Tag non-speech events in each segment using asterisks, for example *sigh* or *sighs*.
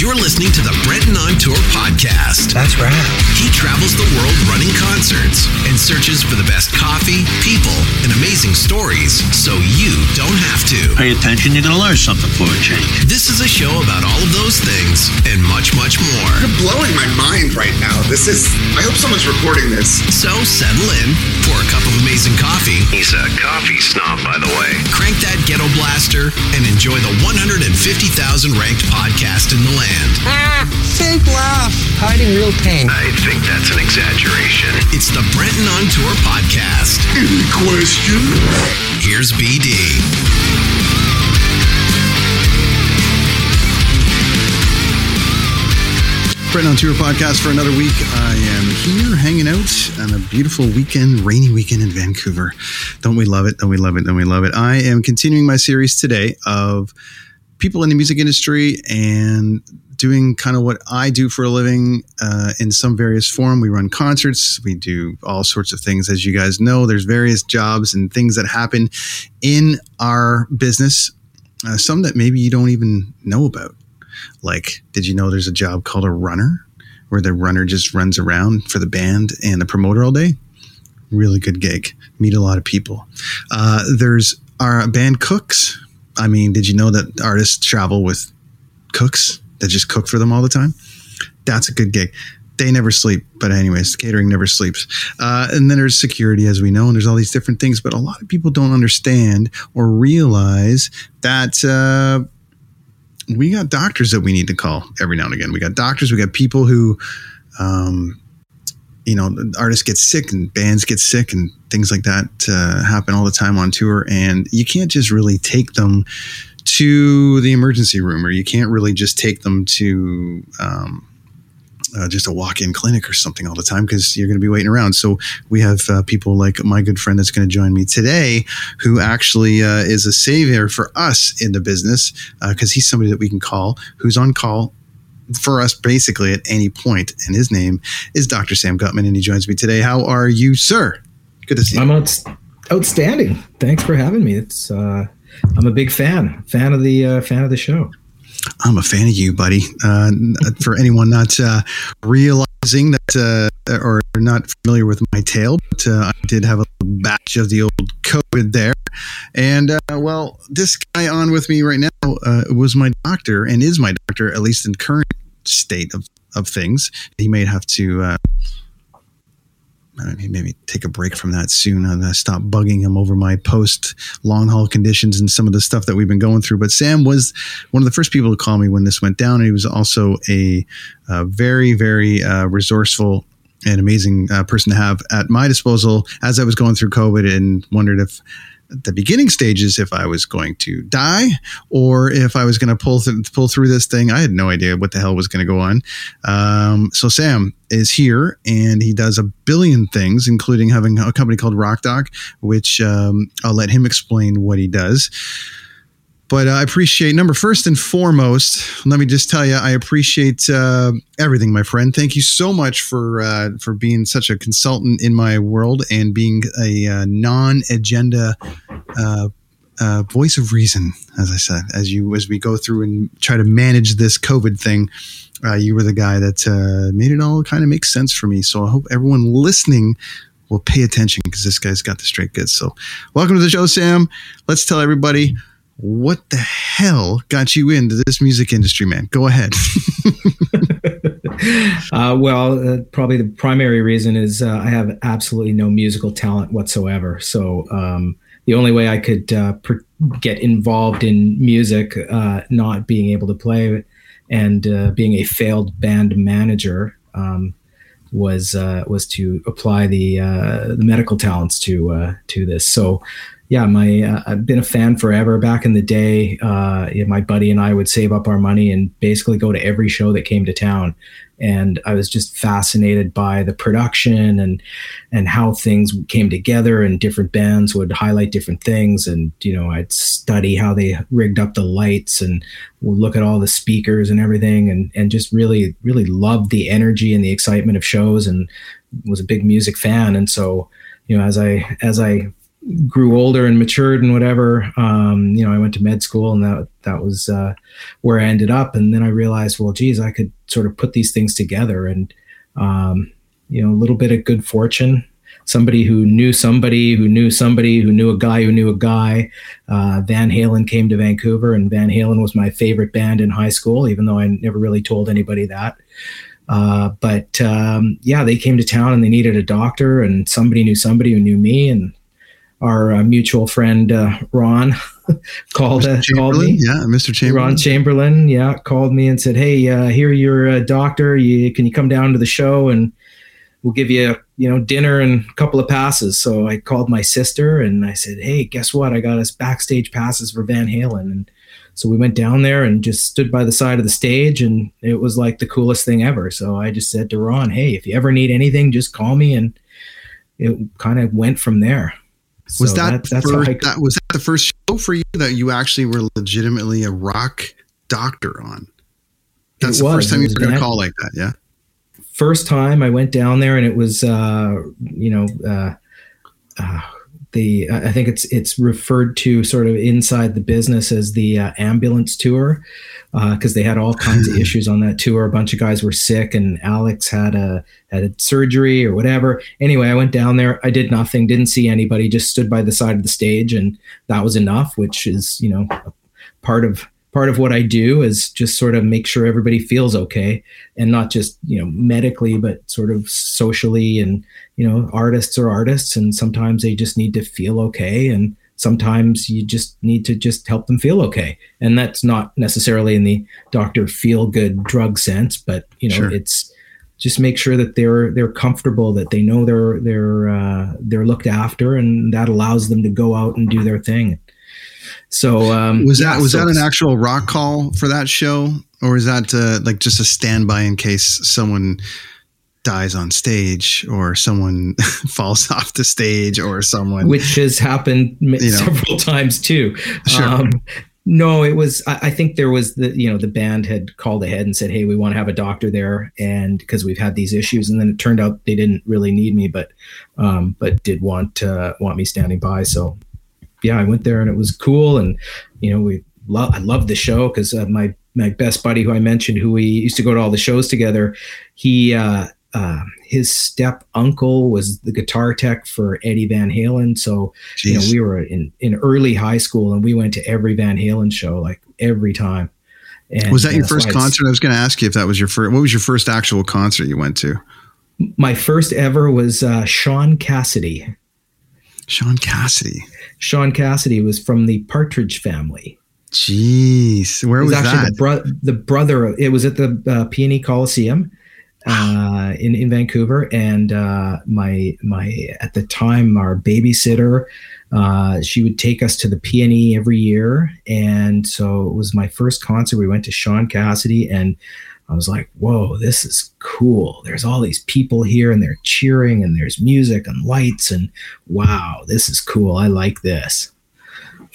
You're listening to the Brenton on Tour podcast. That's right. He travels the world running concerts and searches for the best coffee, people, and amazing stories so you don't have to. Pay attention, you're going to learn something for a change. This is a show about all of those things and much, much more. You're blowing my mind right now. This is. I hope someone's recording this. So settle in, pour a cup of amazing coffee, He's a coffee snob, by the way. crank that ghetto blaster, and enjoy the 150,000 ranked podcast in the land. Ah, fake laugh. Hiding real pain. I think that's an exaggeration. It's the Brenton on Tour podcast. Any question? Here's BD. Brenton on Tour podcast for another week. I am here hanging out on a beautiful weekend, rainy weekend in Vancouver. Don't we love it? Don't we love it? Don't we love it? I am continuing my series today of people in the music industry and doing kind of what I do for a living uh, in some various form. We run concerts, we do all sorts of things. As you guys know, there's various jobs and things that happen in our business, uh, some that maybe you don't even know about. Like, did you know there's a job called a runner where the runner just runs around for the band and the promoter all day? Really good gig. Meet a lot of people. Uh, there's our band cooks. I mean, did you know that artists travel with cooks that just cook for them all the time? That's a good gig. They never sleep, but anyways, catering never sleeps. Uh, and then there's security, as we know, and there's all these different things. But a lot of people don't understand or realize that uh, we got doctors that we need to call every now and again. We got doctors, we got people who, um, you know, artists get sick and bands get sick and things like that uh, happen all the time on tour. And you can't just really take them to the emergency room or you can't really just take them to, um, uh, just a walk-in clinic or something all the time because you're going to be waiting around. So we have uh, people like my good friend that's going to join me today, who actually uh, is a savior for us in the business because he's somebody that we can call, who's on call for us basically at any point. And his name is Dr. Sam Gutman, and he joins me today. How are you, sir? Good to see you. I'm out, outstanding. Thanks for having me. It's uh, I'm a big fan, fan of the uh, fan of the show. I'm a fan of you, buddy. Uh, for anyone not uh, realizing that uh, or not familiar with my tale, but uh, I did have a batch of the old COVID there. And uh, well, this guy on with me right now uh, was my doctor and is my doctor, at least in current state of, of things. He may have to. Uh, I don't know, maybe take a break from that soon and uh, stop bugging him over my post long haul conditions and some of the stuff that we've been going through. But Sam was one of the first people to call me when this went down. And he was also a, uh very, very uh, resourceful and amazing uh, person to have at my disposal as I was going through COVID and wondered if the beginning stages if I was going to die or if I was going to pull th- pull through this thing. I had no idea what the hell was going to go on. Um, so Sam is here and he does a billion things, including having a company called RockDoc, which um, I'll let him explain what he does. But I appreciate number first and foremost. Let me just tell you, I appreciate uh, everything, my friend. Thank you so much for uh, for being such a consultant in my world and being a uh, non-agenda uh, uh, voice of reason, as I said, as you as we go through and try to manage this COVID thing. Uh, you were the guy that uh, made it all kind of make sense for me. So I hope everyone listening will pay attention because this guy's got the straight goods. So welcome to the show, Sam. Let's tell everybody what the hell got you into this music industry, man? Go ahead. *laughs* *laughs* uh, well, uh, probably the primary reason is uh, I have absolutely no musical talent whatsoever. So um, the only way I could uh, per- get involved in music, uh, not being able to play, and uh, being a failed band manager, um, was was to apply the the medical talents to to this. So yeah, my uh, I've been a fan forever. Back in the day, uh, my buddy and I would save up our money and basically go to every show that came to town. And I was just fascinated by the production and and how things came together. And different bands would highlight different things. And you know, I'd study how they rigged up the lights and would look at all the speakers and everything. And and just really really loved the energy and the excitement of shows. And was a big music fan. And so you know, as I as I grew older and matured and whatever, um, you know, I went to med school and that that was uh, where I ended up. And then I realized, well, geez, I could sort of put these things together, and um, you know, a little bit of good fortune. Somebody who knew somebody who knew somebody who knew a guy who knew a guy. Uh, Van Halen came to Vancouver, and Van Halen was my favorite band in high school, even though I never really told anybody that. Uh, but um, yeah, they came to town and they needed a doctor, and somebody knew somebody who knew me, and our uh, mutual friend uh, Ron *laughs* called uh, called me. Yeah, Mr. Chamberlain. Ron Chamberlain, yeah, called me and said, "Hey, uh, here you're a doctor. You can you come down to the show and we'll give you you know dinner and a couple of passes." So I called my sister and I said, "Hey, guess what? I got us backstage passes for Van Halen." And so we went down there and just stood by the side of the stage, and it was like the coolest thing ever. So I just said to Ron, "Hey, if you ever need anything, just call me." And it kind of went from there. Was so that, that first, that was that the first show for you that you actually were legitimately a rock doctor on? That's the was. first time you were going to call like that, yeah. First time I went down there, and it was, uh, you know, uh, uh, the I think it's it's referred to sort of inside the business as the uh, ambulance tour because uh, they had all kinds of issues on that tour. A bunch of guys were sick, and Alex had a had a surgery or whatever. Anyway, I went down there. I did nothing. Didn't see anybody. Just stood by the side of the stage, and that was enough. Which is you know part of part of what I do is just sort of make sure everybody feels okay and not just, you know, medically, but sort of socially. And, you know, artists are artists and sometimes they just need to feel okay. And sometimes you just need to just help them feel okay. And that's not necessarily in the doctor feel good drug sense, but, you know, sure. it's, just make sure that they're they're comfortable that they know they're they're uh, they're looked after and that allows them to go out and do their thing so um, was that was so that an actual rock call for that show, or is that uh, like just a standby in case someone dies on stage or someone *laughs* falls *laughs* off the stage or someone which has happened you know. several times too sure. Um, no it was I, I, think there was the you know the band had called ahead and said hey we want to have a doctor there and because we've had these issues and then it turned out they didn't really need me but um but did want uh, want me standing by so yeah, I went there and it was cool. And, you know, we love, I love the show because uh, my, my best buddy who I mentioned, who we used to go to all the shows together, he, uh, uh, his step uncle was the guitar tech for Eddie Van Halen. So, Jeez. you know, we were in, in early high school and we went to every Van Halen show, like every time. And, was that your first concert? I was going to ask you if that was your first, what was your first actual concert you went to? My first ever was uh, Shaun Cassidy. Shaun Cassidy. Shaun Cassidy was from the Partridge Family. Jeez, where was, was actually that? The, bro- the, brother. It was at the uh, PNE Coliseum uh, *sighs* in in Vancouver, and uh, my my at the time our babysitter. Uh, she would take us to the PNE every year, and so it was my first concert. We went to Shaun Cassidy, and I was like, whoa, this is cool. There's all these people here and they're cheering and there's music and lights and wow, this is cool. I like this.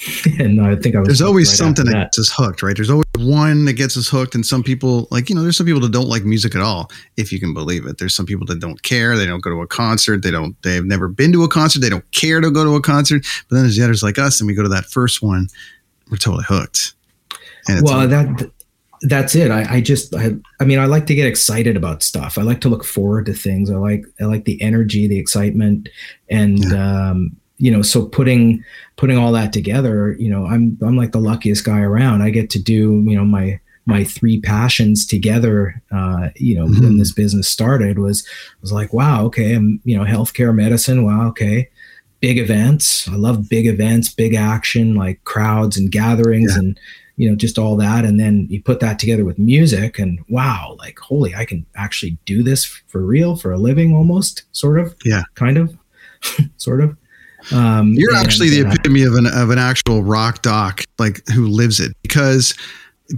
*laughs* and I think I was There's always right something that. that gets us hooked, right? There's always one that gets us hooked and some people like, you know, there's some people that don't like music at all, if you can believe it. There's some people that don't care, they don't go to a concert, they don't they've never been to a concert, they don't care to go to a concert. But then there's the others like us and we go to that first one, we're totally hooked. well, that that's it. I, I just, I, I mean, I like to get excited about stuff. I like to look forward to things. I like, I like the energy, the excitement, and yeah. um, you know, so putting, putting all that together, you know, I'm, I'm like the luckiest guy around. I get to do, you know, my, my three passions together. Uh, you know, mm-hmm. when this business started, was was like, wow, okay, I'm, you know, healthcare, medicine. Wow, okay, big events. I love big events, big action, like crowds and gatherings yeah. and you know just all that. And then you put that together with music and wow like holy i can actually do this for real for a living almost sort of. Yeah. Kind of. *laughs* Sort of. Um, You're actually the uh, epitome of an of an actual rock doc, like who lives it, because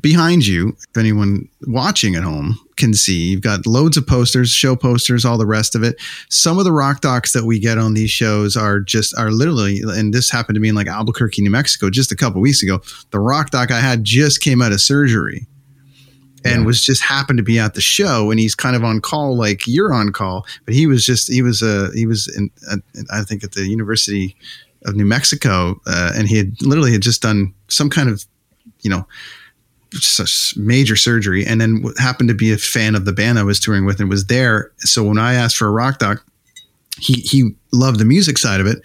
behind you, if anyone watching at home can see, you've got loads of posters, show posters, all the rest of it. Some of the rock docs that we get on these shows are just are literally, and this happened to me in like Albuquerque, New Mexico, just a couple weeks ago. The rock doc I had just came out of surgery and was just happened to be at the show and he's kind of on call like you're on call but he was just he was uh he was in uh, i think at the university of new mexico uh, and he had literally had just done some kind of you know major surgery. And then happened to be a fan of the band i was touring with and was there. So when i asked for a rock doc he he loved the music side of it.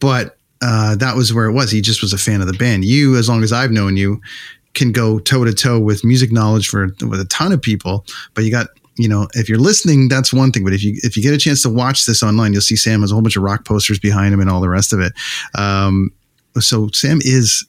But uh, that was where it was. He just was a fan of the band. You, as long as I've known you, can go toe to toe with music knowledge for with a ton of people, but you got you know if you're listening that's one thing. But if you if you get a chance to watch this online you'll see sam has a whole bunch of rock posters behind him and all the rest of it. Um, so sam is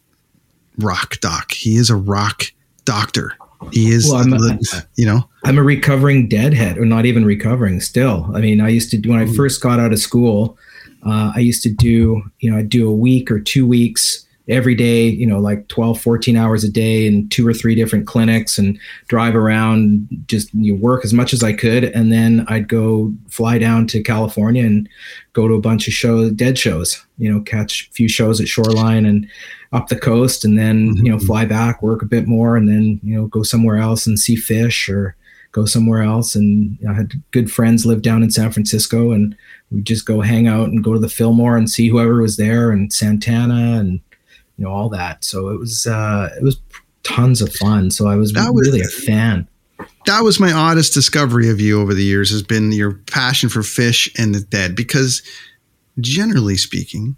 rock doc. He is a rock doctor. He is well, a, you know? I'm a recovering deadhead or not even recovering still. I mean i used to when i first got out of school uh, i used to do you know i'd do a week or two weeks every day, you know, like 12, 14 hours a day in two or three different clinics and drive around, just you work as much as I could. And then I'd go fly down to California and go to a bunch of shows, dead shows, you know, catch a few shows at Shoreline and up the coast and then, mm-hmm. you know, fly back, work a bit more and then, you know, go somewhere else and see Phish or go somewhere else. And I had good friends live down in San Francisco and we'd just go hang out and go to the Fillmore and see whoever was there and Santana and you know all that. So it was uh, it was tons of fun. So I was, was really a fan. That was my oddest discovery of you over the years has been your passion for Phish and the dead because generally speaking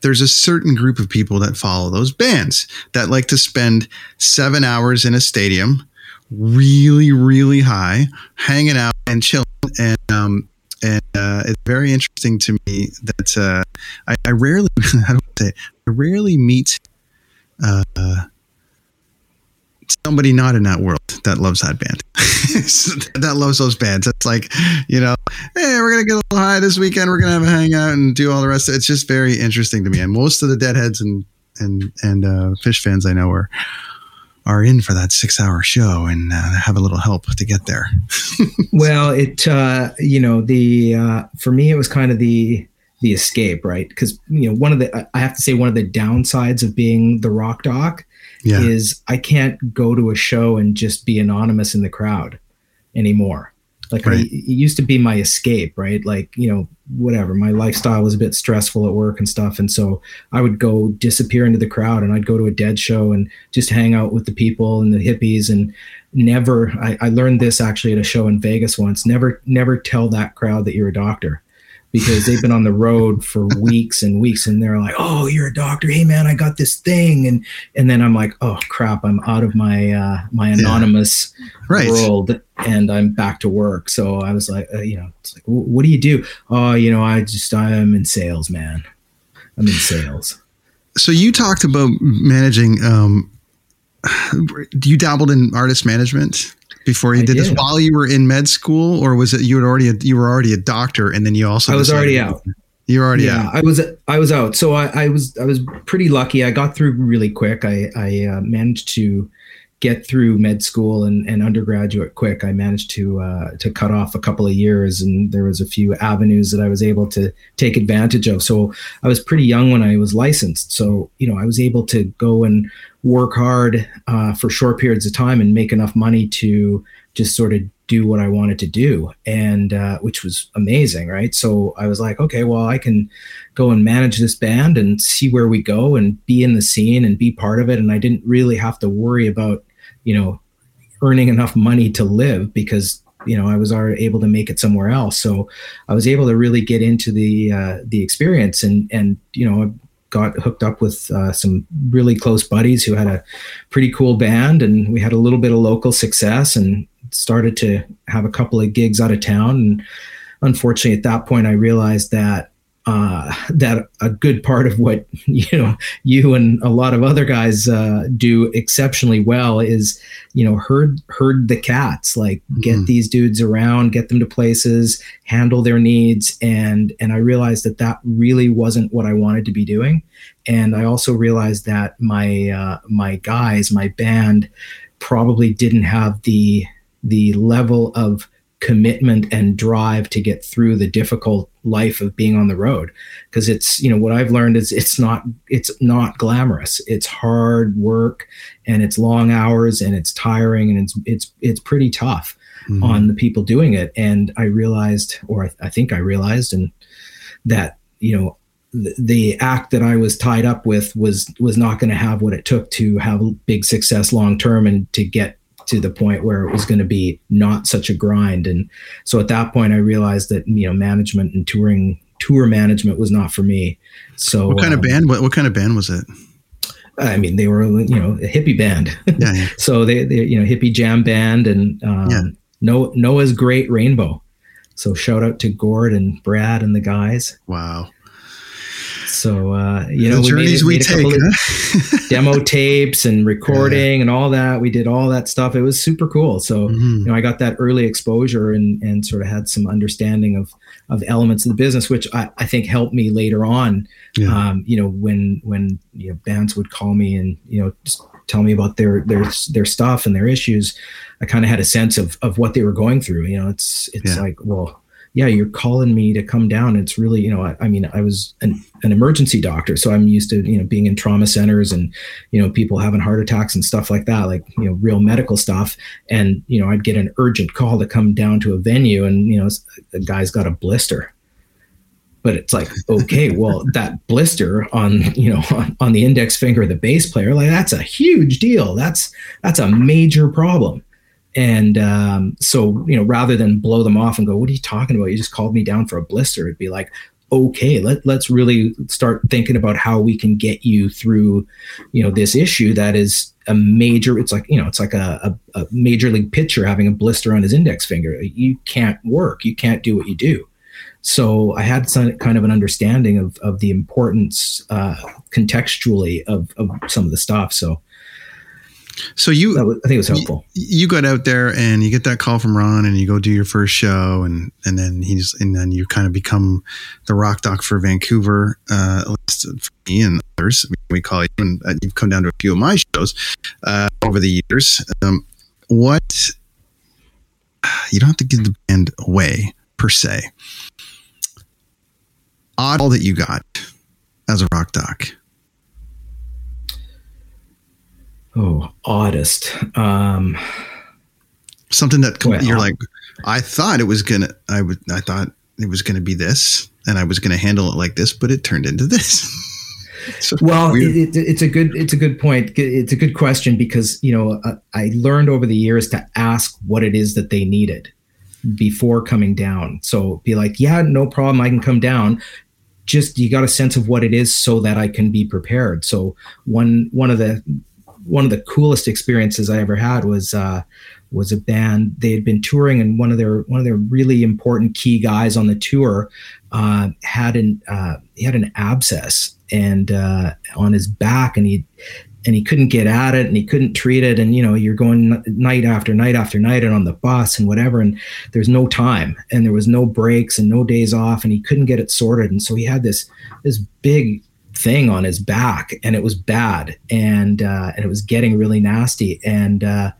there's a certain group of people that follow those bands that like to spend seven hours in a stadium really really high hanging out and chilling and um and uh, it's very interesting to me that uh, I, I, rarely, *laughs* I don't say, I rarely meet uh, somebody not in that world that loves that band, *laughs* that loves those bands. It's like, you know, hey, we're gonna get a little high this weekend. We're gonna have a hangout and do all the rest. It. It's just very interesting to me. And most of the Deadheads and and and uh, Phish fans I know are are in for that six hour show and uh, have a little help to get there. *laughs* well, it, uh, you know, the, uh, for me, it was kind of the, the escape, right? Because, you know, one of the, I have to say, one of the downsides of being the rock doc yeah. is I can't go to a show and just be anonymous in the crowd anymore. Like right. I, it used to be my escape, right? Like, you know, whatever. My lifestyle was a bit stressful at work and stuff. And so I would go disappear into the crowd and I'd go to a dead show and just hang out with the people and the hippies and never I, I learned this actually at a show in Vegas once. Never never tell that crowd that you're a doctor because they've been on the road for *laughs* weeks and weeks and they're like oh you're a doctor. Hey man i got this thing. And and then i'm like oh crap. I'm out of my uh my anonymous yeah. right. world and i'm back to work. So i was like uh, you know it's like, what do you do? Oh you know i just i'm in sales man. I'm in sales. So you talked about managing um *sighs* you dabbled in artist management before you did, did, this while you were in med school, or was it you had already you were already a doctor and then you also I was already out. You were already yeah, out. I was I was out. So I, I was I was pretty lucky. I got through really quick. I I uh, managed to get through med school and, and undergraduate quick. I managed to uh, to cut off a couple of years, and there was a few avenues that I was able to take advantage of. So I was pretty young when I was licensed. So you know I was able to go and work hard uh, for short periods of time and make enough money to just sort of do what I wanted to do, and uh, which was amazing, right? So I was like, okay, well, I can go and manage this band and see where we go and be in the scene and be part of it, and I didn't really have to worry about, you know, earning enough money to live because you know I was already able to make it somewhere else. So I was able to really get into the uh, the experience and and you know got hooked up with uh, some really close buddies who had a pretty cool band, and we had a little bit of local success and started to have a couple of gigs out of town. And unfortunately, at that point, I realized that uh, that a good part of what *laughs* you know you and a lot of other guys uh, do exceptionally well is you know herd herd the cats like get mm. these dudes around get them to places handle their needs and and i realized that that really wasn't what i wanted to be doing and i also realized that my uh, my guys my band probably didn't have the the level of commitment and drive to get through the difficult life of being on the road. Because it's you know what i've learned is it's not it's not glamorous. It's hard work and it's long hours and it's tiring and it's it's it's pretty tough mm-hmm. on the people doing it. And i realized or I, I think i realized and that you know the, the act that i was tied up with was was not going to have what it took to have big success long term and to get to the point where it was going to be not such a grind. And so at that point, I realized that you know management and touring tour management was not for me. So what kind um, of band? What, what kind of band was it? I mean, they were you know a hippie band. Yeah. yeah. *laughs* so they, they you know hippie jam band and um, yeah. Noah's Great Rainbow. So shout out to Gord and Brad and the guys. Wow. So uh, you know, the we made, we made couple of *laughs* demo tapes and recording yeah. and all that. We did all that stuff. It was super cool. So mm-hmm. you know, I got that early exposure and and sort of had some understanding of of elements of the business, which I, I think helped me later on. Yeah. Um, you know, when when you know bands would call me and you know just tell me about their their their stuff and their issues, I kind of had a sense of of what they were going through. You know, it's it's yeah. like well yeah, you're calling me to come down. It's really, you know, I, I mean, I was an, an, emergency doctor, so I'm used to, you know, being in trauma centers and, you know, people having heart attacks and stuff like that, like, you know, real medical stuff. And, you know, I'd get an urgent call to come down to a venue and, you know, the guy's got a blister. But it's like, *laughs* okay, well, that blister on, you know, on, on the index finger of the bass player, like that's a huge deal. That's that's a major problem and um, so, you know, rather than blow them off and go, "What are you talking about? You just called me down for a blister." It'd be like, "Okay, let let's really start thinking about how we can get you through, you know, this issue that is a major. It's like you know, it's like a, a, a major league pitcher having a blister on his index finger. You can't work. You can't do what you do." So I had some kind of an understanding of of the importance uh, contextually of of some of the stuff. So so you, was, I think it was helpful. You, you, got out there and you get that call from Ron, and you go do your first show, and and then he's and then you kind of become the rock doc for Vancouver, uh, at least for me and others. We call you, and uh, you've come down to a few of my shows uh, over the years. Um, what you don't have to give the band away per se. Odd all that you got as a rock doc. Oh, oddest. Um, Something that well, you're like, I thought it was gonna. I would. I thought it was gonna be this, and I was gonna handle it like this, but it turned into this. *laughs* so well, it, it, it's a good. It's a good point. It's a good question because you know I learned over the years to ask what it is that they needed before coming down. So be like, yeah, no problem, I can come down just you got a sense of what it is so that I can be prepared. So one one of the one of the coolest experiences I ever had was uh, was a band. They had been touring, and one of their one of their really important key guys on the tour uh, had an uh, he had an abscess and uh, on his back, and he and he couldn't get at it, and he couldn't treat it, and you know you're going night after night after night, and on the bus and whatever, and there's no time, and there was no breaks and no days off, and he couldn't get it sorted, and so he had this this big thing on his back and it was bad and uh, and it was getting really nasty and uh,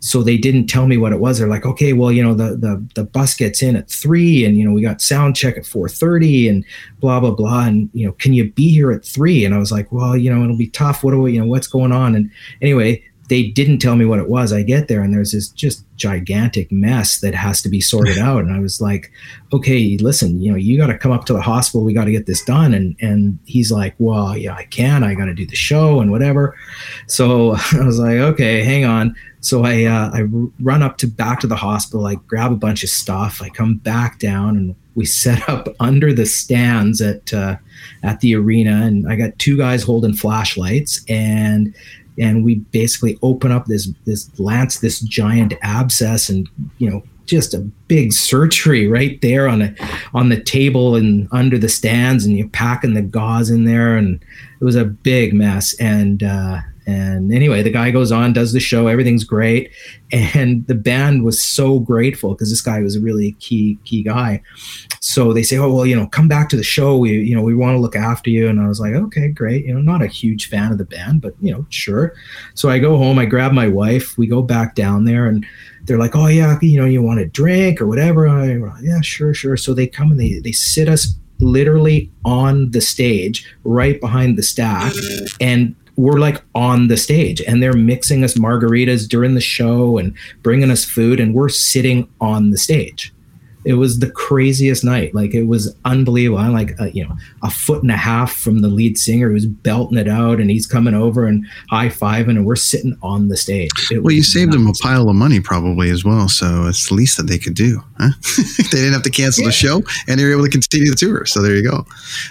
so they didn't tell me what it was. They're like okay well you know the the, the bus gets in at three and you know we got sound check at 4.30 and blah blah blah and you know can you be here at three? And i was like well you know it'll be tough. What do we you know what's going on? And anyway they didn't tell me what it was. I get there and there's this just gigantic mess that has to be sorted *laughs* out. And I was like, okay, listen, you know, you got to come up to the hospital. We got to get this done. And, and he's like, well, yeah, I can, I got to do the show and whatever. So *laughs* I was like, okay, hang on. So I, uh, I run up to back to the hospital. I grab a bunch of stuff. I come back down and we *laughs* set up under the stands at, uh, at the arena. And I got two guys holding flashlights and and we basically open up this this lance this giant abscess and you know just a big surgery right there on a on the table and under the stands, and you're packing the gauze in there, and it was a big mess. And uh, and anyway, the guy goes on, does the show, everything's great, and the band was so grateful because this guy was a really key key guy. So they say, "Oh well, you know, come back to the show. We you know we want to look after you." And I was like, "Okay, great." You know, not a huge fan of the band, but you know, sure. So I go home, I grab my wife, we go back down there, and they're like, "Oh yeah, you know, you want a drink or whatever?" I, yeah, sure, sure. So they come and they they sit us literally on the stage right behind the staff and we're like on the stage and they're mixing us margaritas during the show and bringing us food and we're sitting on the stage it was the craziest night. Like it was unbelievable. I'm like a, you know a foot and a half from the lead singer who's belting it out and he's coming over and high-fiving and we're sitting on the stage. It well you saved them a pile of money probably as well so it's the least that they could do huh? *laughs* they didn't have to cancel yeah. the show and they were able to continue the tour so there you go.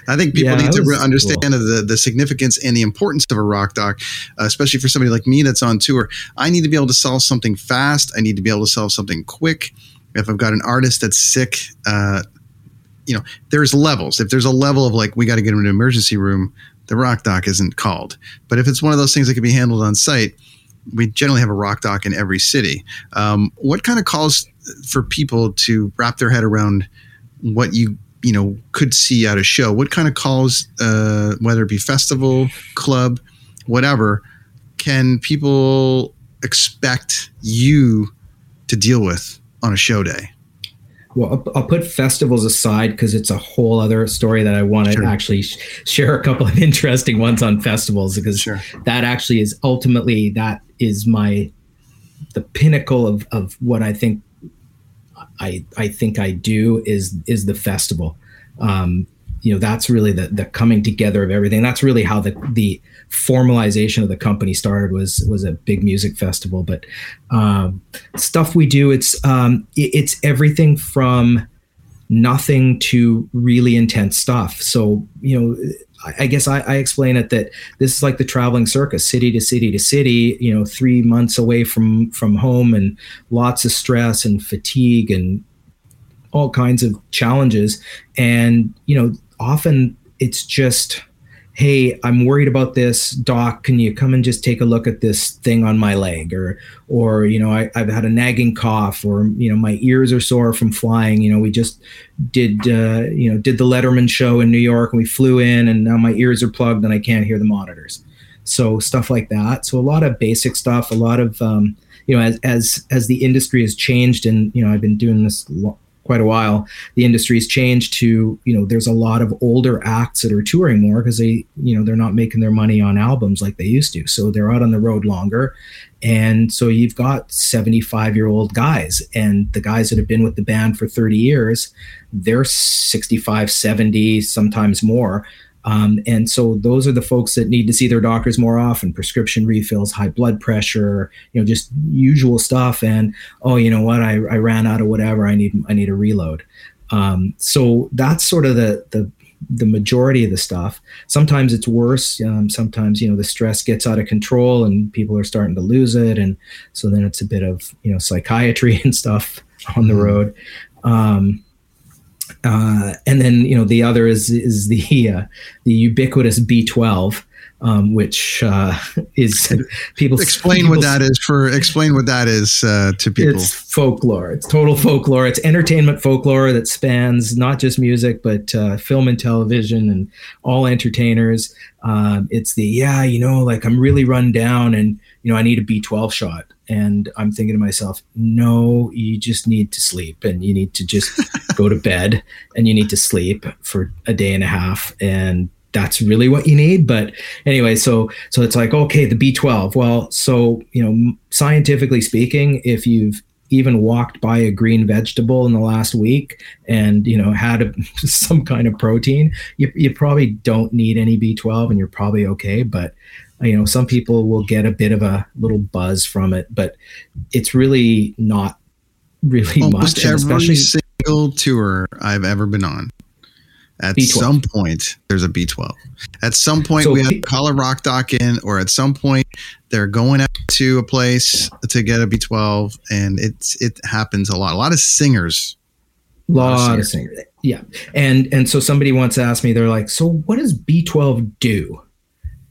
I think people yeah, need to understand cool. the, the significance and the importance of a rock doc uh, especially for somebody like me that's on tour. I need to be able to sell something fast. I need to be able to sell something quick if I've got an artist that's sick, uh, you know, there's levels. If there's a level of like, we got to get him in an emergency room, the rock doc isn't called. But if it's one of those things that can be handled on site, we generally have a rock doc in every city. Um, what kind of calls for people to wrap their head around what you you know could see at a show? What kind of calls, uh, whether it be festival, club, whatever, can people expect you to deal with on a show day? Well, I'll put festivals aside because it's a whole other story that I want to sure. actually share a couple of *laughs* interesting ones on festivals because sure. that actually is ultimately that is my the pinnacle of of what I think I I think I do is is the festival. Um, you know that's really the the coming together of everything. That's really how the the formalization of the company started was was a big music festival. But um, stuff we do, it's um, it, it's everything from nothing to really intense stuff. So you know. I guess I, I, explain it that this is like the traveling circus, city to city to city. You know, three months away from from home, and lots of stress and fatigue, and all kinds of challenges. And you know, often it's just hey i'm worried about this doc can you come and just take a look at this thing on my leg? Or or you know I, have had a nagging cough or you know my ears are sore from flying. You know we just did uh, you know did the letterman show in new york and we flew in and now my ears are plugged and i can't hear the monitors. So stuff like that. So a lot of basic stuff a lot of um, you know as as as the industry has changed and you know i've been doing this lo- quite a while, the industry's changed to, you know, there's a lot of older acts that are touring more because they, you know, they're not making their money on albums like they used to. So they're out on the road longer. And so you've got 75 year old guys and the guys that have been with the band for 30 years, they're 65, 70, sometimes more. Um, and so those are the folks that need to see their doctors more often, prescription refills, high blood pressure, you know, just usual stuff. And, oh, you know what, I, I ran out of whatever, I need, I need a reload. Um, so that's sort of the, the, the majority of the stuff. Sometimes it's worse. Um, sometimes, you know, the stress gets out of control and people are starting to lose it. And so then it's a bit of, you know, psychiatry *laughs* and stuff on the mm-hmm. road. Um, uh, and then you know the other is is the *laughs* uh, the ubiquitous B12, um, which uh, *laughs* is people explain people, what that is for explain what that is uh, to people. It's folklore. It's total folklore. It's entertainment folklore that spans not just music but uh, film and television and all entertainers. Um, it's the yeah, you know, like I'm really run down and you know I need a B12 shot. And I'm thinking to myself, no, you just need to sleep and you need to just go to bed and you need to sleep for a day and a half. And that's really what you need. But anyway so so it's like okay the b12 well so you know scientifically speaking if you've even walked by a green vegetable in the last week and you know had a, *laughs* some kind of protein you, you probably don't need any b12 and you're probably okay. But you know some people will get a bit of a little buzz from it but it's really not really Almost much every single tour i've ever been on At B12. some point, there's a B12. At some point, So we have B- call a rock doc in, or at some point, they're going out to a place to get a B12, and it's it happens a lot. A lot of singers. lot of singers. Yeah, and and so somebody once asked me, they're like, "So what does B12 do?"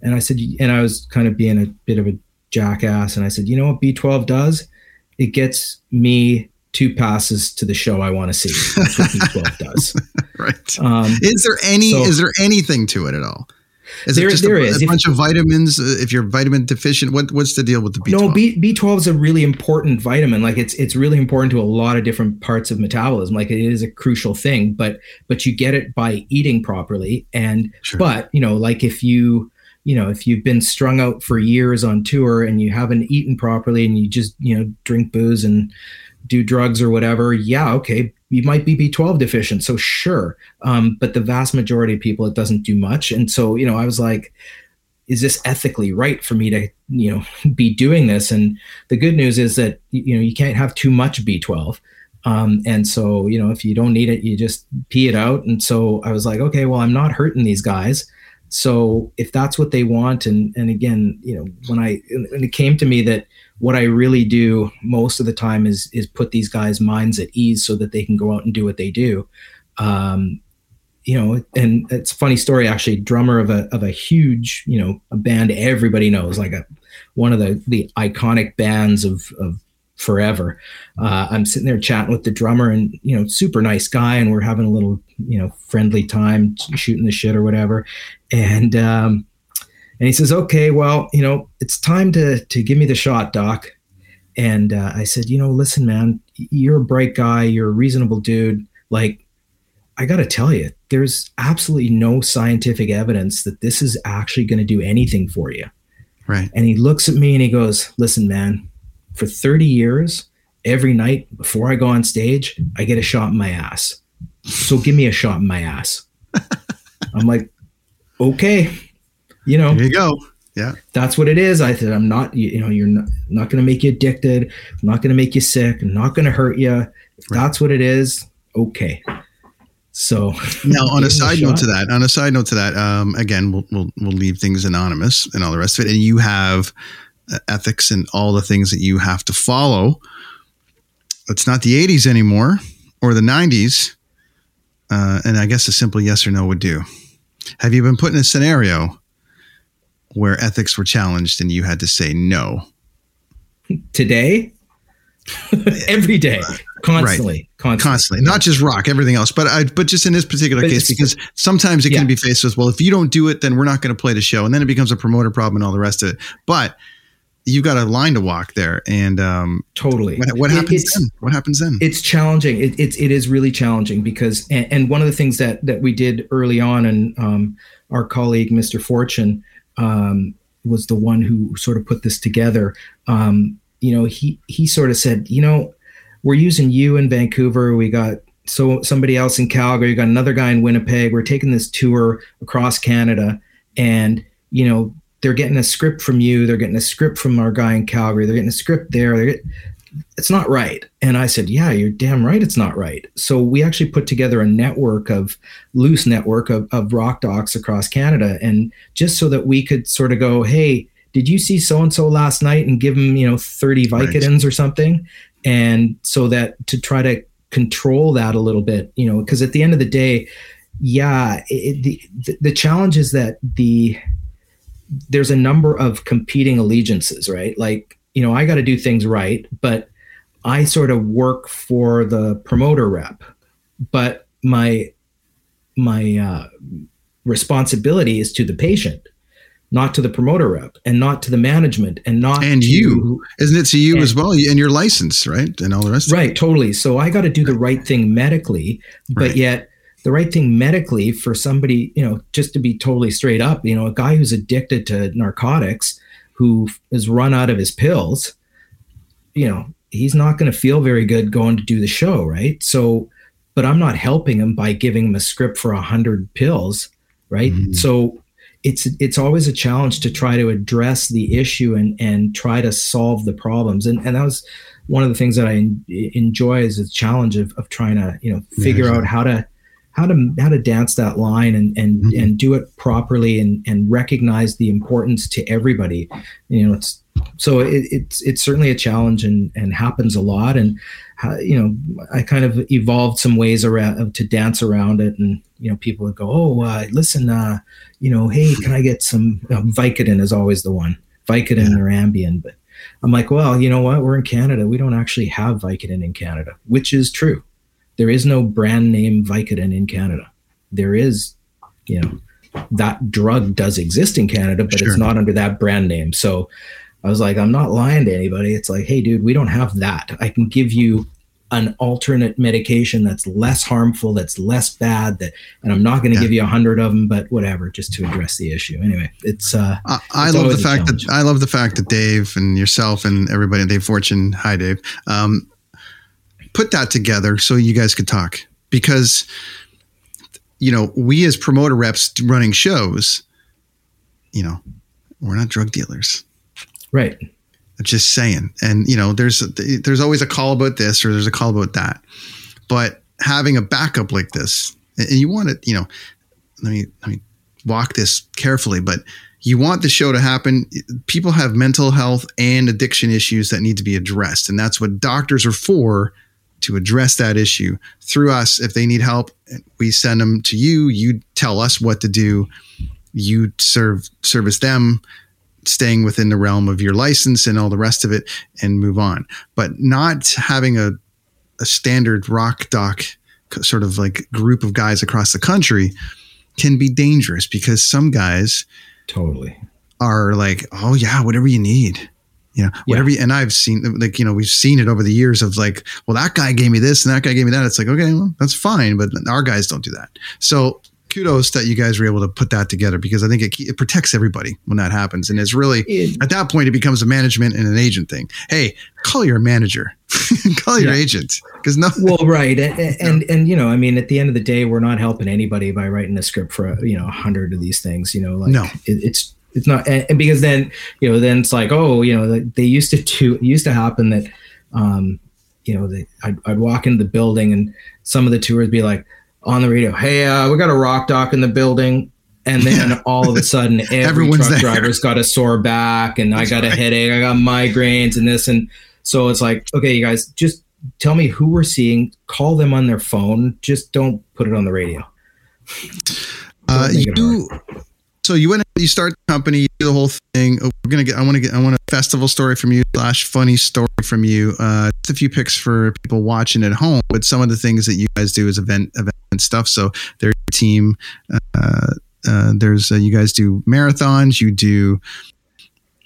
And I said, and I was kind of being a bit of a jackass, and I said, "You know what B12 does? It gets me two passes to the show I want to see. That's what B12 *laughs* does." Right. Um, Is there any? so- is there anything to it at all? Is There- it just there a, is. a If- bunch of vitamins? Uh, If you're vitamin deficient, what what's the deal with the B12? No, B B twelve is a really important vitamin. Like it's it's really important to a lot of different parts of metabolism. Like it is a crucial thing, but but you get it by eating properly. And Sure. but you know, like if you you know if you've been strung out for years on tour and you haven't eaten properly and you just you know drink booze and do drugs or whatever, yeah, okay, you might be B12 deficient. So sure, um, but the vast majority of people, it doesn't do much. And so you know, I was like is this ethically right for me to you know *laughs* be doing this and the good news is that you know you can't have too much b12 um, and so you know if you don't need it you just pee it out and so i was like okay well i'm not hurting these guys so if that's what they want and and again you know when i and it came to me that what i really do most of the time is is put these guys minds at ease so that they can go out and do what they do um, you know, and it's a funny story actually. Drummer of a of a huge, you know, a band everybody knows, like a one of the the iconic bands of of forever. Uh, I'm sitting there chatting with the drummer, and you know, super nice guy, and we're having a little, you know, friendly time, shooting the shit or whatever, and um, and he says, "Okay, well, you know, it's time to to give me the shot, doc." And uh, I said, "You know, listen, man, you're a bright guy, you're a reasonable dude, like." I got to tell you, there's absolutely no scientific evidence that this is actually going to do anything for you. Right. And he looks at me and he goes, Listen, man, for 30 years, every night before I go on stage, I get a shot in my ass. So give me a shot in my ass. *laughs* I'm like, Okay. You know, There you go. Yeah. that's what it is. I said, I'm not, you, know, you're not, not going to make you addicted. I'm not going to make you sick. I'm not going to hurt you. If that's what it is, okay. So *laughs* Now, on a it a side note to that, on a side note to that, um, again, we'll, we'll we'll leave things anonymous and all the rest of it. And you have ethics and all the things that you have to follow. It's not the '80s anymore or the '90s, uh, and I guess a simple yes or no would do. Have you been put in a scenario where ethics were challenged and you had to say no? today, *laughs* every day, constantly, constantly. constantly, not just rock, everything else, but I, but just in this particular But case, because sometimes it Yeah. can be faced with, well, if you don't do it, then we're not going to play the show, and then it becomes a promoter problem and all the rest of it. But you've got a line to walk there, and um, Totally. what, what happens it's- then? What happens then? it's challenging. It, it's it is really challenging because and, and one of the things that that we did early on, and um, our colleague Mr. Fortune um, was the one who sort of put this together. Um, you know, he he sort of said, you know, we're using you in Vancouver. We got so somebody else in Calgary. We got another guy in Winnipeg. We're taking this tour across Canada, and you know. They're getting a script from you. They're getting a script from our guy in Calgary. They're getting a script there. Get, it's not right. And I said, yeah, you're damn right. It's not right. So we actually put together a network of loose network of, of rock docs across Canada. And just so that we could sort of go, Hey, did you see so-and-so last night and give them, you know, 30 Right. Vicodins or something? And so that to try to control that a little bit, you know, because at the end of the day, yeah, it, the, the challenge is that the, there's a number of competing allegiances, right? Like, you know, I got to do things right, but I sort of work for the promoter rep, but my my uh, responsibility is to the patient, not to the promoter rep, and not to the management, and not and to- you, isn't it to you and- as well, and your license, right, and all the rest. of it? Right, totally. So I got to do the right thing medically, but Right. yet the right thing medically for somebody, you know, just to be totally straight up, you know, a guy who's addicted to narcotics, who has run out of his pills, you know, he's not going to feel very good going to do the show, right? So, but I'm not helping him by giving him a script for a hundred pills, right? Mm-hmm. So it's it's always a challenge to try to address the issue and and try to solve the problems and and that was one of the things that I en- enjoy is the challenge of, of trying to you know figure Manage out how to how to how to dance that line and and mm-hmm. and do it properly and and recognize the importance to everybody. You know it's so it, it's it's certainly a challenge and and happens a lot. And you know i kind of evolved some ways around to dance around it. And you know people would go oh uh, listen uh, you know hey can i get some know, vicodin is always the one. Vicodin yeah. or ambien. But i'm like well you know what? We're in canada. We don't actually have vicodin in canada which is true there is no brand name vicodin in canada there is you know that drug does exist in canada but sure. it's not under that brand name so I was like, I'm not lying to anybody. It's like, hey, dude, we don't have that. I can give you an alternate medication that's less harmful, that's less bad, that, and I'm not going to yeah. give you a hundred of them, but whatever, just to address the issue. Anyway, it's. Uh, I, I love the fact that I love the fact that Dave and yourself and everybody, Dave Fortune, hi Dave, um, put that together so you guys could talk because, you know, we as promoter reps running shows, you know, we're not drug dealers. Right. Just saying. And you know, there's there's always a call about this or there's a call about that. But having a backup like this, and you want it, you know, let me let me walk this carefully, but you want the show to happen. People have mental health and addiction issues that need to be addressed. And that's what doctors are for to address that issue through us. If they need help, we send them to you. You tell us what to do. You serve service them staying within the realm of your license and all the rest of it and move on. But not having a, a standard rock doc sort of like group of guys across the country can be dangerous because some guys totally are like, oh yeah, whatever you need. You know, whatever, yeah. you, and I've seen like, you know, we've seen it over the years of like, well, that guy gave me this and that guy gave me that. It's like, okay, well, that's fine, but our guys don't do that. So kudos that you guys were able to put that together because I think it, it protects everybody when that happens. And it's really, it, at that point, it becomes a management and an agent thing. Hey, call your manager, *laughs* call your yeah. agent. Because no, well, right, and, *laughs* and, and you know, I mean, at the end of the day, we're not helping anybody by writing a script for you know a hundred of these things. You know, like no. it, it's it's not, and because then you know, then it's like, oh, you know, they used to do, it used to happen that, um, you know, they, I'd, I'd walk into the building and some of the tours be like, on the radio, "Hey, uh, we got a rock doc in the building." And then yeah. all of a sudden, *laughs* every Everyone's truck there. driver's got a sore back, and That's I got right. a headache, I got migraines, and this, and so it's like, okay, you guys, just tell me who we're seeing. Call them on their phone. Just don't put it on the radio. Uh, you so you went you start the company you do the whole thing. Oh, we're gonna get i want to get i want a festival story from you slash funny story from you. Uh just a few picks for people watching at home but some of the things that you guys do is event event stuff. So there's a team uh, uh there's uh, you guys do marathons you do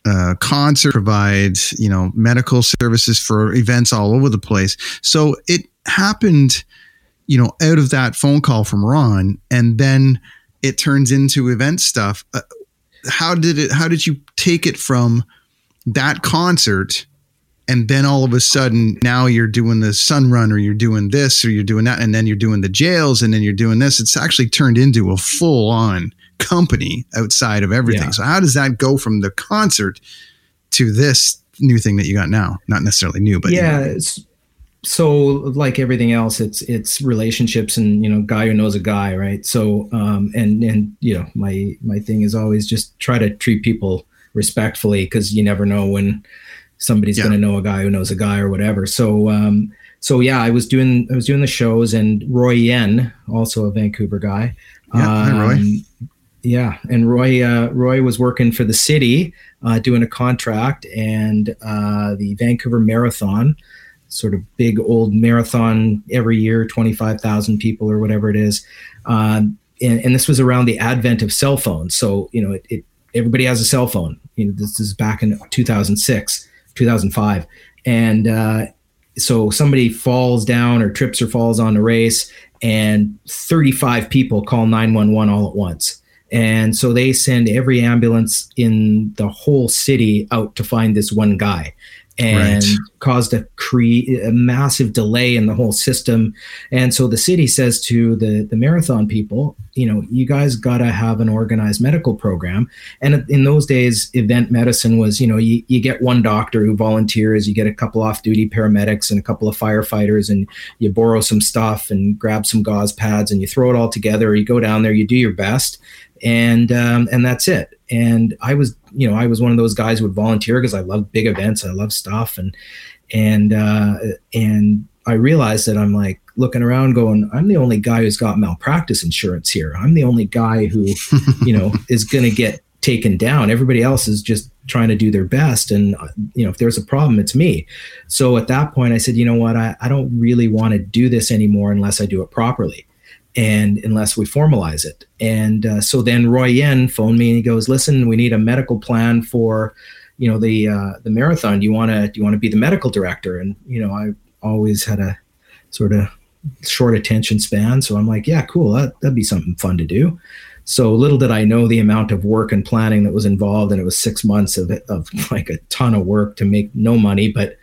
uh, concert provide you know medical services for events all over the place. So it happened you know out of that phone call from ron and then it turns into event stuff. Uh, how did it? How did you take it from that concert? And then all of a sudden, now you're doing the sun run, or you're doing this, or you're doing that, and then you're doing the jails, and then you're doing this. It's actually turned into a full on company outside of everything. Yeah. So, how does that go from the concert to this new thing that you got now? Not necessarily new, but yeah, you know so like everything else it's it's relationships and you know guy who knows a guy right so um and and you know my my thing is always just try to treat people respectfully because you never know when somebody's yeah. going to know a guy who knows a guy or whatever so um so yeah i was doing i was doing the shows and roy yen also a vancouver guy yeah, um, Roy. yeah and roy uh, roy was working for the city uh, doing a contract and uh, the vancouver marathon sort of big old marathon every year, 25,000 people or whatever it is. Um, and, and, this was around the advent of cell phones. So, you know, it, it, everybody has a cell phone. You know, this is back in 2006, 2005. And uh, so somebody falls down or trips or falls on a race, and 35 people call 911 all at once. And so they send every ambulance in the whole city out to find this one guy and Right. caused a, cre- a massive delay in the whole system. And so the city says to the, the marathon people, you know, you guys got to have an organized medical program. And in those days, event medicine was, you know, you, you get one doctor who volunteers, you get a couple off duty paramedics and a couple of firefighters, and you borrow some stuff and grab some gauze pads and you throw it all together. You go down there, you do your best, and um, and that's it. And I was, you know, I was one of those guys who would volunteer because I love big events, I love stuff, and and uh, and I realized that I'm like looking around, going, I'm the only guy who's got malpractice insurance here. I'm the only guy who, *laughs* you know, is going to get taken down. Everybody else is just trying to do their best, and uh, you know, if there's a problem, it's me. So at that point, I said, you know what, I, I don't really want to do this anymore unless I do it properly and unless we formalize it. And uh, so then Roy Yen phoned me and he goes, "Listen, we need a medical plan for, you know, the uh, the marathon. Do you want to do you want to be the medical director?" And you know, I always had a sort of short attention span, so I'm like, "Yeah, cool. That, that'd be something fun to do." So little did I know the amount of work and planning that was involved, and it was six months of of *laughs* like a ton of work to make no money, but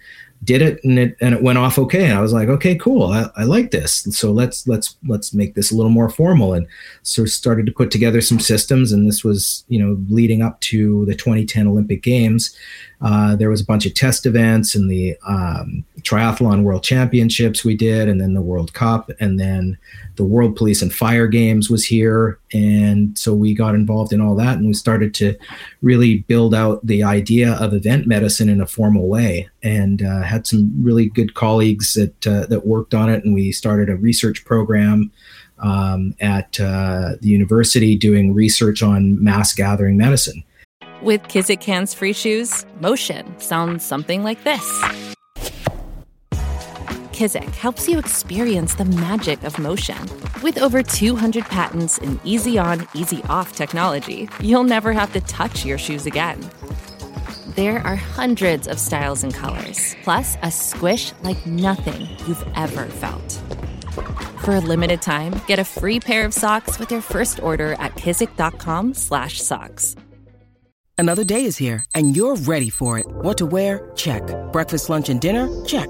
did it and it and it went off okay. And i was like okay cool. I, I like this. So let's let's let's make this a little more formal and so started to put together some systems. And this was you know leading up to the 2010 olympic games. Uh, there was a bunch of test events and the um, triathlon world championships we did and then the world cup. And then the world police and fire games was here. And so we got involved in all that and we started to really build out the idea of event medicine in a formal way. And uh, had some really good colleagues that uh, that worked on it and we started a research program um, at uh, the university doing research on mass gathering medicine. With Kizik hands free shoes, motion sounds something like this. Kizik helps you experience the magic of motion. With over 200 patents and easy on, easy off technology, you'll never have to touch your shoes again. There are hundreds of styles and colors, plus a squish like nothing you've ever felt. For a limited time, get a free pair of socks with your first order at kizik.com/socks. Another day is here, and you're ready for it. What to wear? Check. Breakfast, lunch, and dinner? Check.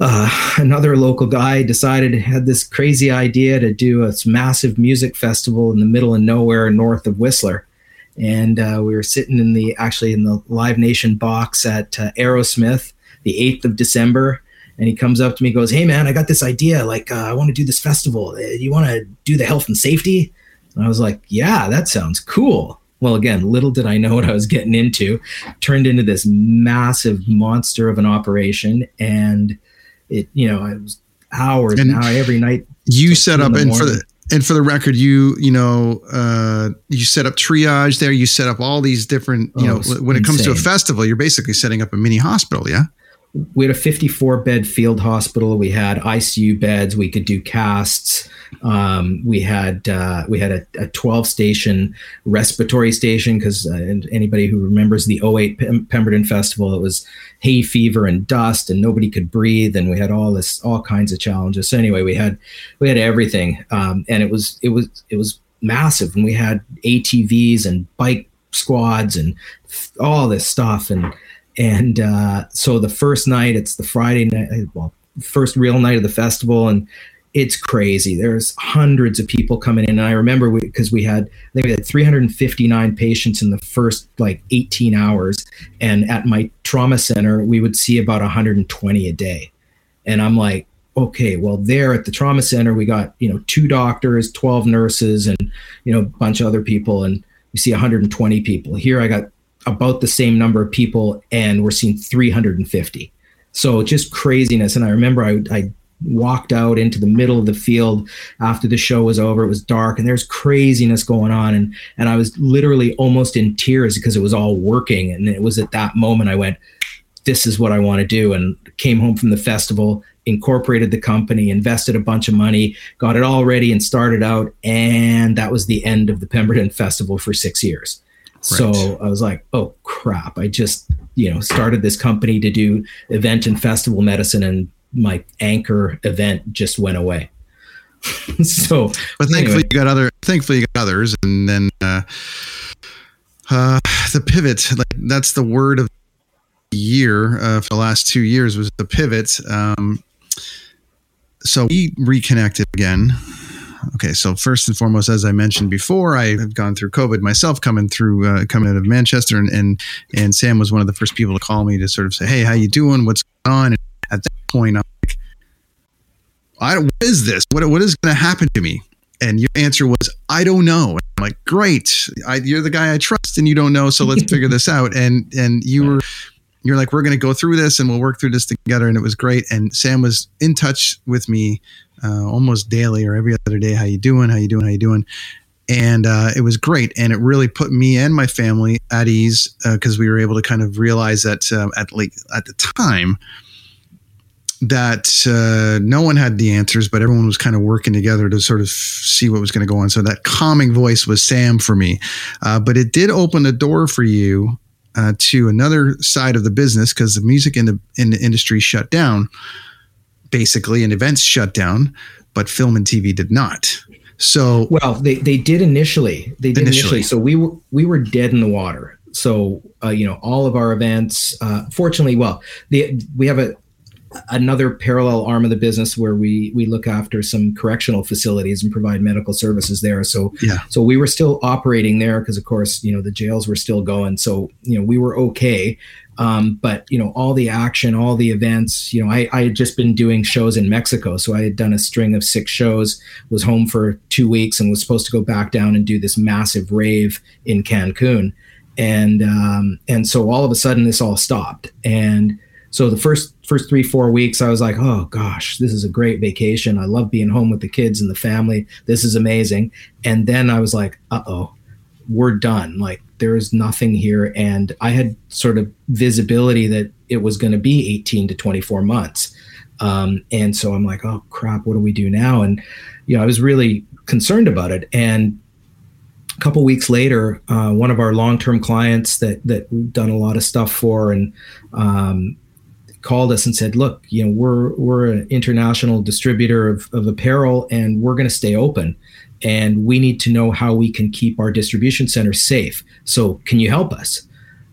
uh, another local guy decided had this crazy idea to do a massive music festival in the middle of nowhere north of whistler. And uh, we were sitting in the actually in the live nation box at uh, aerosmith the 8th of december. And he comes up to me goes hey man i got this idea. Like uh, i want to do this festival. Uh, you want to do the health and safety? And i was like yeah that sounds cool. Well again little did i know *laughs* what i was getting into. Turned into this massive monster of an operation. And it you know it was hours And now every night You set up, and for the and for the record, you you know uh, you set up triage there. You set up all these different. You Oh, know, when it comes to a festival, you're basically setting up a mini hospital. Yeah. We had a 54 bed field hospital. We had ICU beds. We could do casts. Um, we had uh, we had a, a 12 station respiratory station because uh, anybody who remembers the 08 Pem- Pemberton Festival, it was hay fever and dust, and nobody could breathe, and we had all this all kinds of challenges. So anyway, we had we had everything, um, and it was it was it was massive, and we had ATVs and bike squads and all this stuff and and uh, so the first night it's the friday night well first real night of the festival and it's crazy. There's hundreds of people coming in. And i remember because we, had i think we had 359 patients in the first like 18 hours. And at my trauma center we would see about 120 a day. And i'm like okay well there at the trauma center we got you know two doctors 12 nurses and you know a bunch of other people and we see 120 people. Here i got about the same number of people and we're seeing 350 so just craziness and i remember I, I walked out into the middle of the field after the show was over it was dark and there's craziness going on and and i was literally almost in tears because it was all working and it was at that moment i went this is what I want to do. And came home from the festival, incorporated the company, invested a bunch of money, got it all ready, and started out. And that was the end of the Pemberton Festival for six years. Right. So I was like, oh crap! I just you know started this company to do event and festival medicine, and my anchor event just went away. *laughs* so, but thankfully anyway. you got other. Thankfully you got others, and then uh, uh, the pivot. Like that's the word of the year uh, for the last two years was the pivot. Um, so we reconnected again. Okay, so first and foremost, as I mentioned before, I have gone through COVID myself, coming through, uh, coming out of Manchester, and, and and Sam was one of the first people to call me to sort of say, "Hey, how you doing? What's going on?" And at that point, I'm like, "I what is this? What what is going to happen to me?" And your answer was, "I don't know." And I'm like, "Great, I, you're the guy I trust, and you don't know, so let's figure this out." And and you were you're like, we're going to go through this and we'll work through this together. And it was great. And Sam was in touch with me uh, almost daily or every other day. How you doing? How you doing? How you doing? And uh, it was great. And it really put me and my family at ease because uh, we were able to kind of realize that um, at like at the time that uh, no one had the answers, but everyone was kind of working together to sort of see what was going to go on. So that calming voice was Sam for me. Uh, but it did open the door for you uh, to another side of the business because the music in the, in the industry shut down, basically, and events shut down, but film and TV did not. So well, they, they did initially. They did initially. initially. So we were we were dead in the water. So uh, you know all of our events. Uh, fortunately, well, the, we have a another parallel arm of the business where we we look after some correctional facilities and provide medical services there so yeah so we were still operating there because of course you know the jails were still going so you know we were okay um, but you know all the action all the events you know I, I had just been doing shows in mexico so i had done a string of six shows was home for two weeks and was supposed to go back down and do this massive rave in cancun and um, and so all of a sudden this all stopped and so the first first three four weeks, I was like, oh gosh, this is a great vacation. I love being home with the kids and the family. This is amazing. And then I was like, uh oh, we're done. Like there is nothing here. And I had sort of visibility that it was going to be 18 to 24 months. Um, and so I'm like, oh crap, what do we do now? And you know, I was really concerned about it. And a couple weeks later, uh, one of our long-term clients that that we've done a lot of stuff for, and um, called us and said, "Look, you know, we're we're an international distributor of, of apparel, and we're going to stay open, and we need to know how we can keep our distribution center safe. So, can you help us?"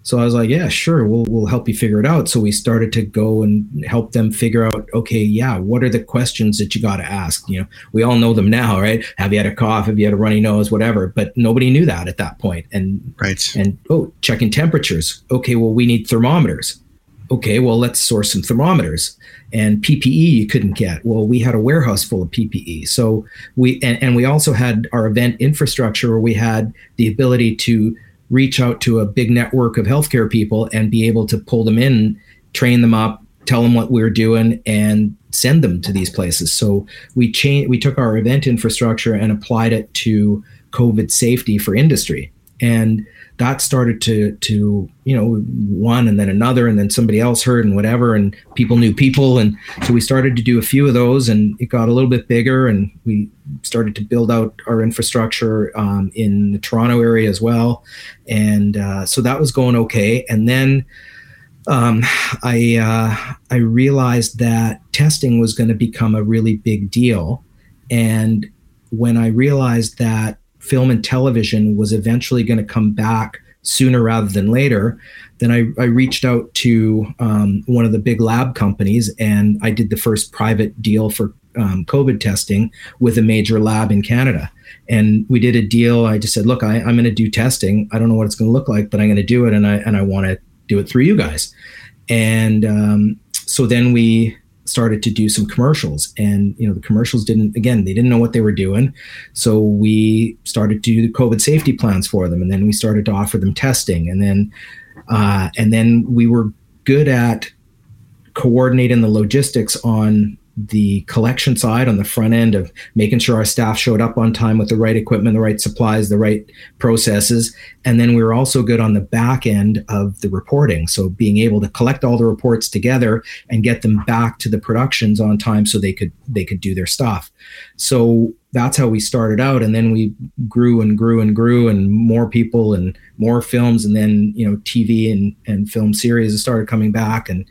So I was like, "Yeah, sure. We'll we'll help you figure it out." So we started to go and help them figure out, okay, yeah, what are the questions that you got to ask? You know, we all know them now, right? Have you had a cough? Have you had a runny nose? Whatever. But nobody knew that at that point. And right. And oh, checking temperatures. Okay, well, we need thermometers okay, well, let's source some thermometers. And PPE you couldn't get. Well, we had a warehouse full of PPE. So we, and, and we also had our event infrastructure where we had the ability to reach out to a big network of healthcare people and be able to pull them in, train them up, tell them what we're doing, and send them to these places. So we changed, we took our event infrastructure and applied it to COVID safety for industry. And that started to to you know one and then another and then somebody else heard and whatever and people knew people. And so we started to do a few of those and it got a little bit bigger and we started to build out our infrastructure um, in the Toronto area as well. And uh, so that was going okay. And then um, I uh, I realized that testing was going to become a really big deal. And when I realized that film and television was eventually going to come back sooner rather than later, then I, I reached out to um, one of the big lab companies and I did the first private deal for um, COVID testing with a major lab in Canada. And we did a deal. I just said, look, I, am going to do testing. I don't know what it's going to look like, but I'm going to do it. And I, and I want to do it through you guys. And um, so then we started to do some commercials. And you know the commercials didn't again they didn't know what they were doing. So we started to do the covid safety plans for them. And then we started to offer them testing. And then uh, and then we were good at coordinating the logistics on the collection side on the front end of making sure our staff showed up on time with the right equipment, the right supplies, the right processes. And then we were also good on the back end of the reporting. So being able to collect all the reports together and get them back to the productions on time so they could they could do their stuff. So that's how we started out and then we grew and grew and grew and more people and more films and then you know tv and, and film series started coming back and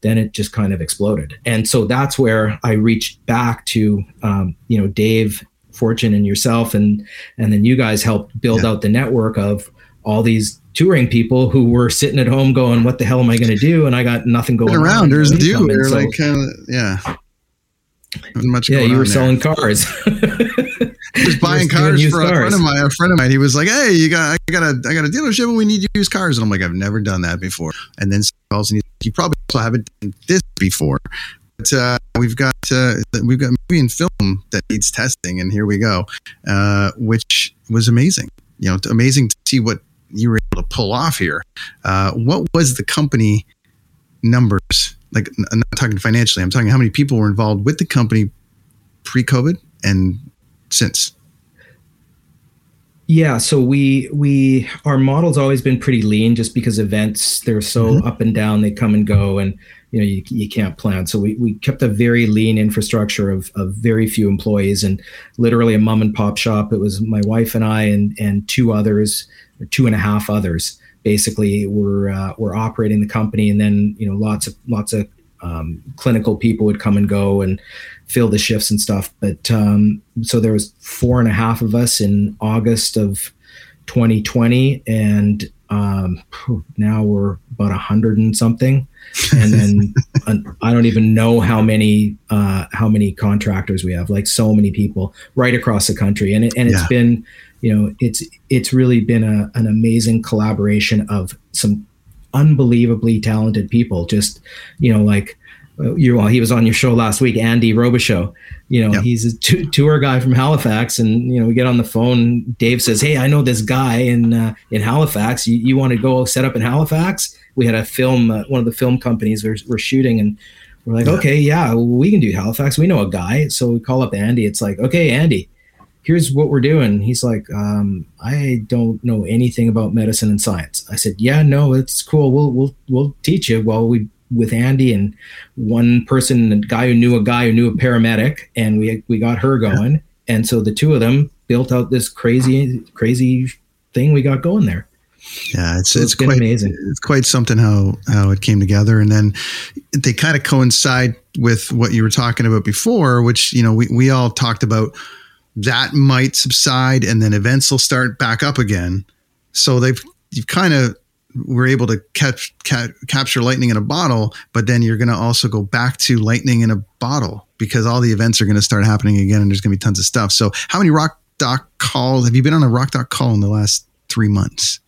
then it just kind of exploded and so that's where i reached back to um, you know dave fortune and yourself and and then you guys helped build yeah. out the network of all these touring people who were sitting at home going what the hell am i going to do and i got nothing going around there's do so, like of yeah much yeah, you were selling cars. *laughs* just buying cars for a friend of mine. A friend of mine, he was like, "Hey, you got, I got a, I got a dealership, and we need used cars." And I'm like, "I've never done that before." And then calls, and you probably also haven't done this before. But uh, we've got uh, we've got movie and film that needs testing, and here we go, uh, which was amazing. You know, amazing to see what you were able to pull off here. Uh, what was the company numbers like I'm not talking financially. I'm talking how many people were involved with the company pre-COVID and since. Yeah, so we we our model's always been pretty lean, just because events they're so mm-hmm. up and down, they come and go, and you know you, you can't plan. So we, we kept a very lean infrastructure of of very few employees and literally a mom and pop shop. It was my wife and I and and two others, or two and a half others basically were uh, were operating the company, and then you know lots of lots of um, clinical people would come and go and fill the shifts and stuff. But um, so there was four and a half of us in August of 2020, and um, now we're about a hundred and something. and then *laughs* I don't even know how many uh, how many contractors we have. Like so many people right across the country, and it, and it's yeah. been you know it's it's really been a, an amazing collaboration of some unbelievably talented people. Just you know like uh, you well he was on your show last week andy robichaux you know yep. he's a t- tour guy from halifax and you know we get on the phone dave says hey i know this guy in uh, in halifax. You, you want to go set up in halifax? We had a film uh, one of the film companies we're, we're shooting and we're like yeah. okay yeah we can do halifax. We know a guy. So we call up andy. It's like okay andy here's what we're doing. He's like, um, I don't know anything about medicine and science. I said, yeah, no, it's cool. We'll, we'll, we'll teach you. Well, we, with Andy and one person, a guy who knew a guy who knew a paramedic and we, we got her going. And so the two of them built out this crazy, crazy thing we got going there. Yeah, it's so it's, it's quite amazing. It's quite something how how it came together, and then they kind of coincide with what you were talking about before, which you know we we all talked about that might subside and then events will start back up again. So they've you've kind of were able to catch ca- capture lightning in a bottle, but then you're going to also go back to lightning in a bottle because all the events are going to start happening again, and there's going to be tons of stuff. So, how many rock doc calls have you been on a rock doc call in the last three months?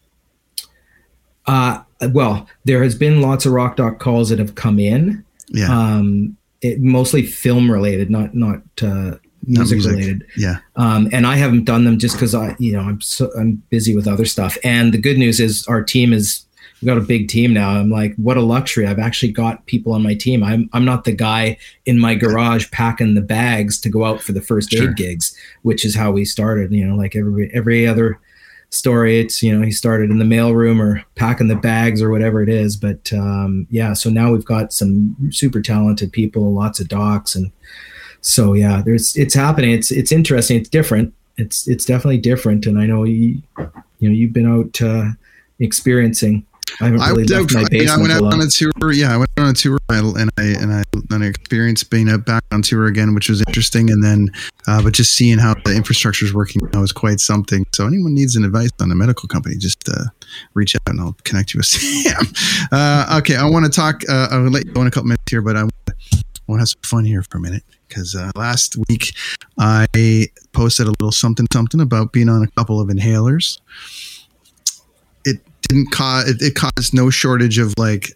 Uh, well, there has been lots of rock doc calls that have come in. Yeah. Um, it, mostly film related, not not uh, music, music, related. Yeah. Um, and I haven't done them just because I, you know, I'm so I'm busy with other stuff. And the good news is our team is we've got a big team now. I'm like, what a luxury. I've actually got people on my team. I'm I'm not the guy in my garage packing the bags to go out for the first sure. aid gigs, which is how we started. You know, like every every other story it's you know he started in the mailroom or packing the bags or whatever it is but um, yeah so now we've got some super talented people lots of docs and so yeah, there's it's happening. It's it's interesting. It's different. It's it's definitely different. And I know you you know you've been out uh, experiencing. I haven't really I, left my basement. I went out on a tour. Yeah, I went on a tour and I and I and I experienced being out back on tour again, which was interesting. And then, uh, but just seeing how the infrastructure is working now is quite something. So anyone needs an advice on a medical company, just uh, reach out and I'll connect you with *laughs* Sam. Uh, okay, I want to talk. Uh, I'll let you go in a couple minutes here, but I want to have some fun here for a minute because uh, last week I posted a little something something about being on a couple of inhalers. It didn't cause it, it caused no shortage of like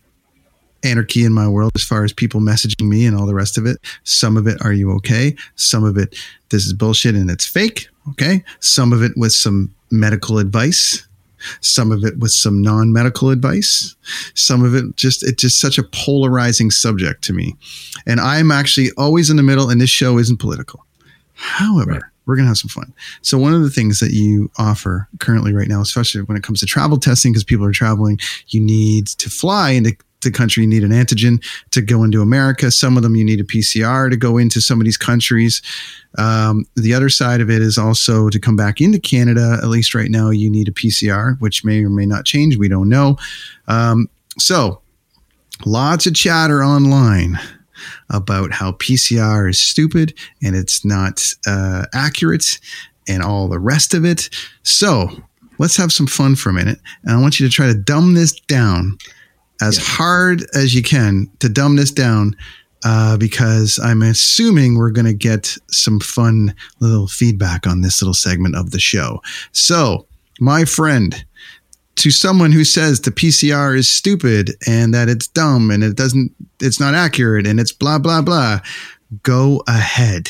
anarchy in my world as far as people messaging me and all the rest of it. Some of it, are you okay? Some of it, this is bullshit and it's fake. Okay. Some of it with some medical advice. Some of it with some non-medical advice, some of it just it's just such a polarizing subject to me. And I'm actually always in the middle and this show isn't political. However, right. we're going to have some fun. So one of the things that you offer currently right now, especially when it comes to travel testing because people are traveling, you need to fly into the country you need an antigen to go into America. Some of them you need a PCR to go into some of these countries. Um, the other side of it is also to come back into Canada. At least right now, you need a PCR, which may or may not change. We don't know. Um, so, lots of chatter online about how PCR is stupid and it's not uh, accurate and all the rest of it. So, let's have some fun for a minute. And I want you to try to dumb this down as yeah. hard as you can to dumb this down uh, because I'm assuming we're going to get some fun little feedback on this little segment of the show. So, my friend, to someone who says the PCR is stupid and that it's dumb and it doesn't, it's not accurate and it's blah, blah, blah, go ahead.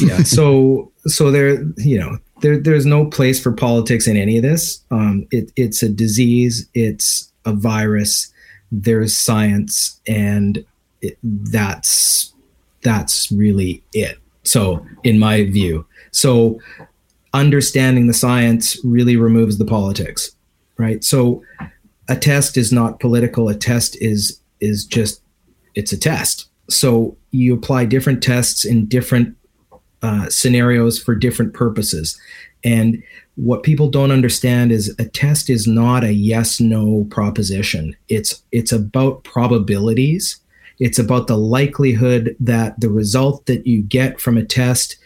yeah. *laughs* So, so there, you know, there, there's no place for politics in any of this. Um, it, it's a disease. It's a virus, there's science, and it, that's that's really it. So, in my view, so understanding the science really removes the politics, right? So, a test is not political. A test is is just it's a test. So you apply different tests in different uh, scenarios for different purposes, and what people don't understand is a test is not a yes no proposition. It's it's about probabilities. It's about the likelihood that the result that you get from a test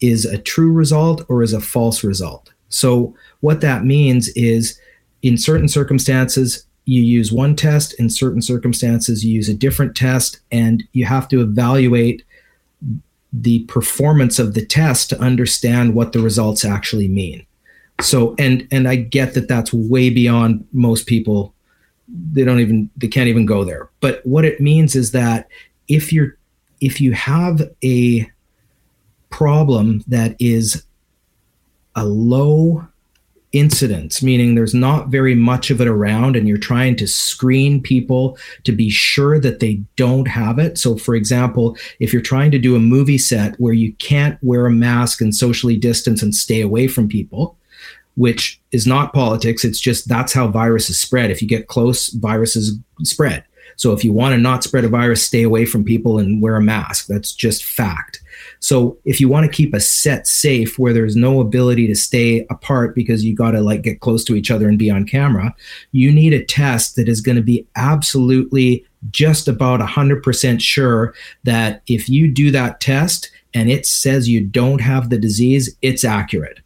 is a true result or is a false result. So what that means is in certain circumstances you use one test. In certain circumstances you use a different test. And you have to evaluate the performance of the test to understand what the results actually mean. So and and i get that that's way beyond most people. They don't even they can't even go there. But what it means is that if you're if you have a problem that is a low incidence meaning there's not very much of it around and you're trying to screen people to be sure that they don't have it so for example if you're trying to do a movie set where you can't wear a mask and socially distance and stay away from people which is not politics. It's just that's how viruses spread. If you get close, viruses spread. So if you want to not spread a virus, stay away from people and wear a mask. That's just fact. So if you want to keep a set safe where there's no ability to stay apart because you got to like get close to each other and be on camera, you need a test that is going to be absolutely just about 100% sure that if you do that test and it says you don't have the disease, it's accurate.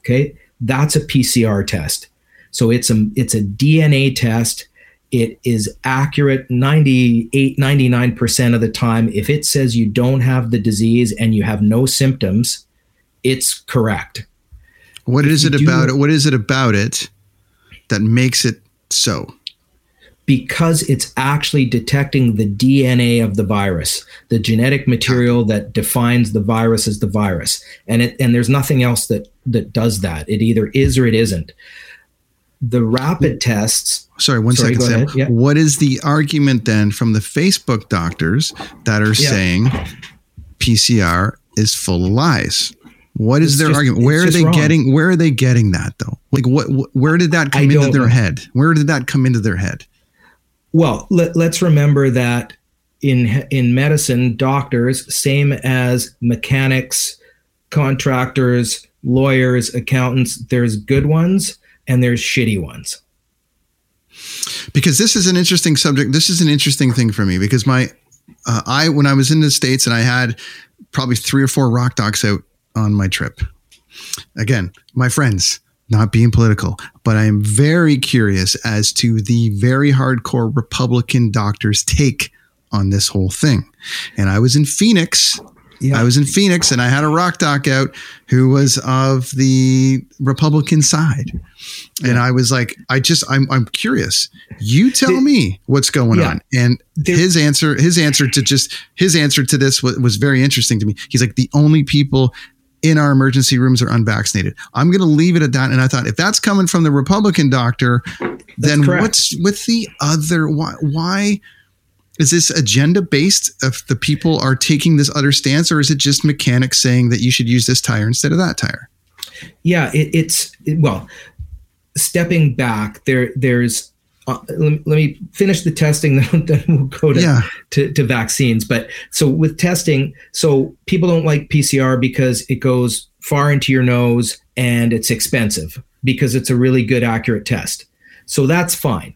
Okay? That's a PCR test. So it's a it's a DNA test. It is accurate 98 99% of the time. If it says you don't have the disease and you have no symptoms, it's correct. What if is it about it? What is it about it that makes it so? because it's actually detecting the DNA of the virus, the genetic material that defines the virus as the virus. And it and there's nothing else that that does that. It either is or it isn't. The rapid tests. Sorry, one sorry, second. Sam. Yeah. What is the argument then from the Facebook doctors that are yeah. saying PCR is full of lies? What is it's their just, argument? Where are they wrong. getting? Where are they getting that though? Like, what? Where did that come I into their head? Where did that come into their head? Well, let, let's remember that in in medicine, doctors, same as mechanics, contractors, lawyers, accountants, there's good ones and there's shitty ones. Because this is an interesting subject. This is an interesting thing for me because my uh, I when I was in the states and I had probably three or four rock docs out on my trip. Again, my friends, not being political, but I am very curious as to the very hardcore Republican doctors' take on this whole thing. And I was in Phoenix. I was in Phoenix and I had a rock doc out who was of the Republican side. Yeah. And I was like, I just, I'm, I'm curious. You tell me what's going yeah. on. And his answer, his answer to just, his answer to this was, was very interesting to me. He's like, the only people in our emergency rooms are unvaccinated. I'm going to leave it at that. And I thought, if that's coming from the Republican doctor, then correct. what's with the other? Why? Why is this agenda based? If the people are taking this other stance, or is it just mechanics saying that you should use this tire instead of that tire? Yeah, it, it's it, well, stepping back, there there's. Uh, let, let, me finish the testing, *laughs* then, then we'll go to, Yeah. to to vaccines. But so with testing, so people don't like PCR because it goes far into your nose and it's expensive because it's a really good accurate test. So that's fine.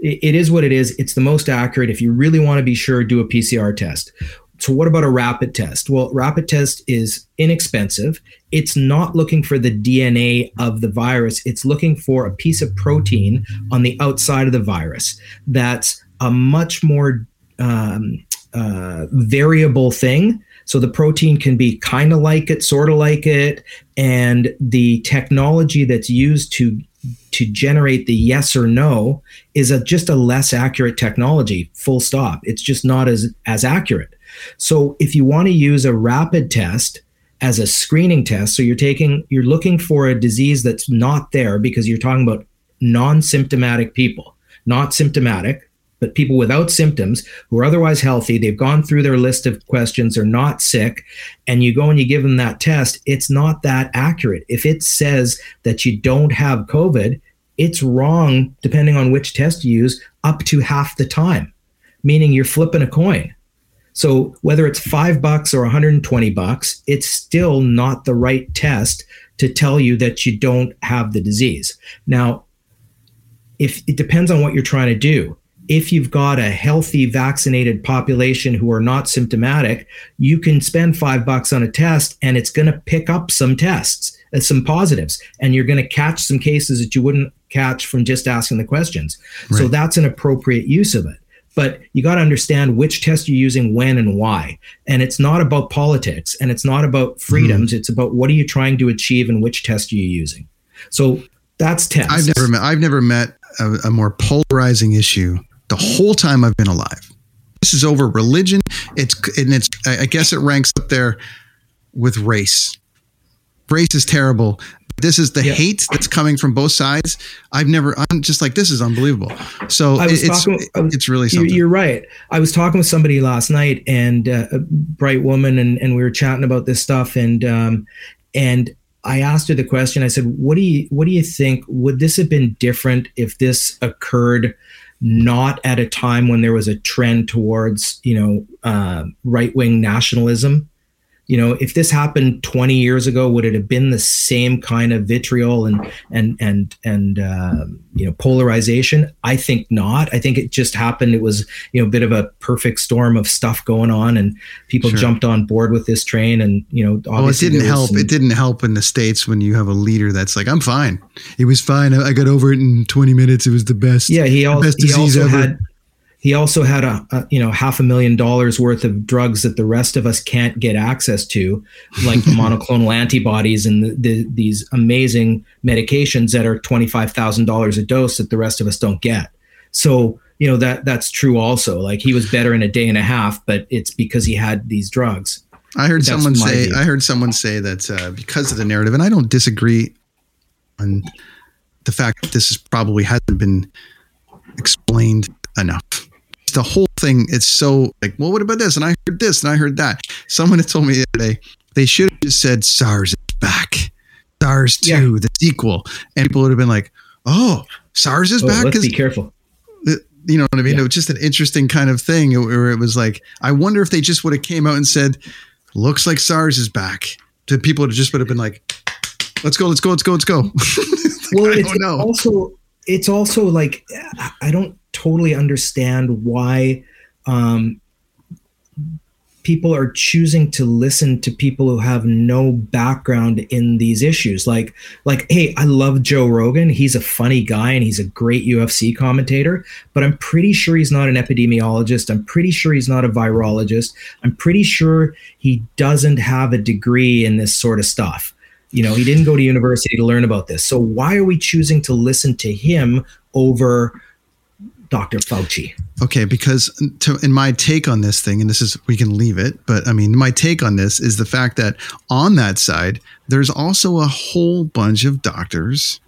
It, is what it is. It's the most accurate. If you really want to be sure, do a PCR test. So what about a rapid test? Well, rapid test is inexpensive. It's not looking for the DNA of the virus. It's looking for a piece of protein on the outside of the virus. That's a much more um, uh, variable thing. So the protein can be kind of like it, sort of like it, and the technology that's used to to generate the yes or no is a, just a less accurate technology. Full stop. It's just not as as accurate. So if you want to use a rapid test as a screening test, so you're taking you're looking for a disease that's not there because you're talking about non-symptomatic people, not symptomatic, but people without symptoms who are otherwise healthy, they've gone through their list of questions, they're not sick, and you go and you give them that test, it's not that accurate. If it says that you don't have COVID, it's wrong depending on which test you use up to half the time, meaning you're flipping a coin. So whether it's five bucks or 120 bucks, it's still not the right test to tell you that you don't have the disease. Now, if it depends on what you're trying to do. If you've got a healthy vaccinated population who are not symptomatic, you can spend five bucks on a test and it's going to pick up some tests, uh, some positives, and you're going to catch some cases that you wouldn't catch from just asking the questions. So that's an appropriate use of it. But you got to understand which test you're using, when, and why. And it's not about politics and it's not about freedoms. It's about what are you trying to achieve and which test are you using. So that's tests. I've never met. I've never met a, a more polarizing issue the whole time I've been alive. This is over religion. It's and it's. I guess it ranks up there with race. Race is terrible. This is the Yeah. hate that's coming from both sides. I've never. I'm just like this is unbelievable. So it's talking- was- it's really something. You're right. I was talking with somebody last night, and uh, a bright woman, and, and we were chatting about this stuff, and um, and I asked her the question. I said, "What do you What do you think? Would this have been different if this occurred not at a time when there was a trend towards you know uh, right wing nationalism?" You know, if this happened 20 years ago, would it have been the same kind of vitriol and and and and uh, you know polarization? I think not. I think it just happened. It was you know a bit of a perfect storm of stuff going on, and people Sure. jumped on board with this train. And you know, Well, it didn't help. some- It didn't help in the states when you have a leader that's like, "I'm fine. It was fine. I I got over it in 20 minutes. It was the best. Yeah, he, al- best he also ever." had he also had a, a you know half a million dollars worth of drugs that the rest of us can't get access to, like the *laughs* monoclonal antibodies and the, the, these amazing medications that are twenty five thousand dollars a dose that the rest of us don't get. So you know that that's true also. Like he was better in a day and a half, but it's because he had these drugs. I heard That's someone say. view. I heard someone say that uh, because of the narrative, and I don't disagree on the fact that this is probably hasn't been explained enough. The whole thing, it's so like, well, what about this? And I heard this, and I heard that. Someone had told me the other day they should have just said SARS is back, SARS two, the sequel, and people would have been like, oh, SARS is Oh, back let's be careful. you know what I mean? Yeah. It was just an interesting kind of thing where it was like, I wonder if they just would have came out and said, looks like SARS is back. to people would have just would have been like, let's go, let's go, let's go, let's go. *laughs* well, I it's also it's also like I don't totally understand why um, people are choosing to listen to people who have no background in these issues. Like, like, hey, I love Joe Rogan. He's a funny guy and he's a great UFC commentator. But I'm pretty sure he's not an epidemiologist. I'm pretty sure he's not a virologist. I'm pretty sure he doesn't have a degree in this sort of stuff. You know, he didn't go to university to learn about this. So why are we choosing to listen to him over Dr. Fauci. Okay, because to, in my take on this thing, and this is we can leave it, but I mean, my take on this is the fact that on that side, there's also a whole bunch of doctors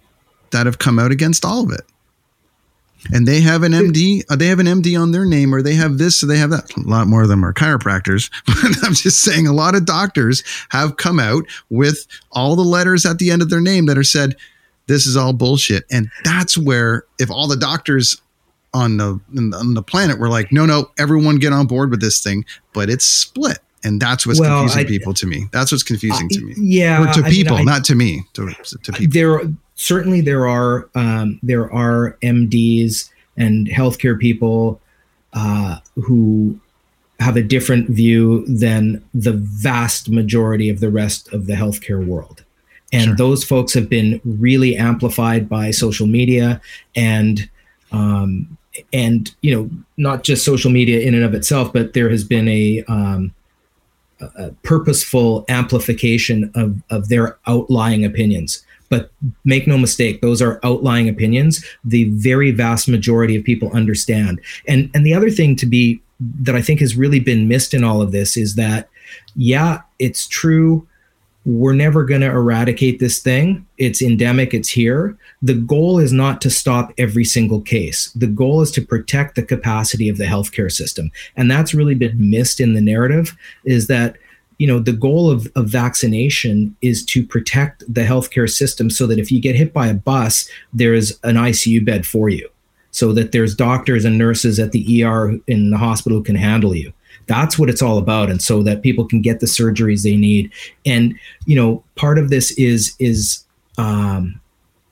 that have come out against all of it. And they have an MD, uh, they have an MD on their name, or they have this, or they have that. A lot more of them are chiropractors. *laughs* But I'm just saying, a lot of doctors have come out with all the letters at the end of their name that are said, this is all bullshit. And that's where, if all the doctors on the on the planet were like, no, no, everyone get on board with this thing, but it's split. And that's what's Well, confusing I- people to me. That's what's confusing to me. Yeah, Or to I mean, people, I- not to me. To, to people. there certainly there are um, there are MDs and healthcare people uh, who have a different view than the vast majority of the rest of the healthcare world. And those folks have been really amplified by social media and um, and you know not just social media in and of itself, but there has been a um, a- purposeful amplification of of their outlying opinions. But make no mistake, those are outlying opinions. The very vast majority of people understand. And and the other thing to be that I think has really been missed in all of this is that yeah, it's true we're never going to eradicate this thing. It's endemic, it's here. The goal is not to stop every single case. The goal is to protect the capacity of the healthcare system. And that's really been missed in the narrative is that you know the goal of, of vaccination is to protect the healthcare system so that if you get hit by a bus there's an icu bed for you so that there's doctors and nurses at the er in the hospital who can handle you that's what it's all about and so that people can get the surgeries they need. And you know part of this is is um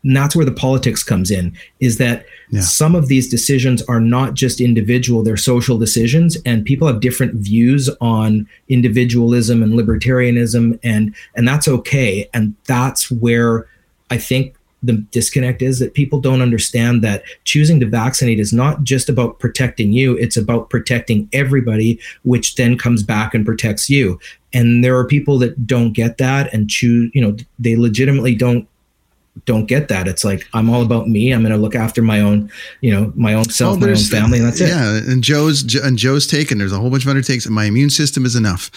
and that's where the politics comes in is that some of these decisions are not just individual they're social decisions and people have different views on individualism and libertarianism and and that's okay. And that's where i think the disconnect is that people don't understand that choosing to vaccinate is not just about protecting you it's about protecting everybody which then comes back and protects you and there are people that don't get that and choose you know they legitimately don't don't get that it's like i'm all about me i'm going to look after my own you know my own self oh, my own family and that's it Yeah, and Joe's and Joe's taken. There's a whole bunch of other takes. My immune system is enough.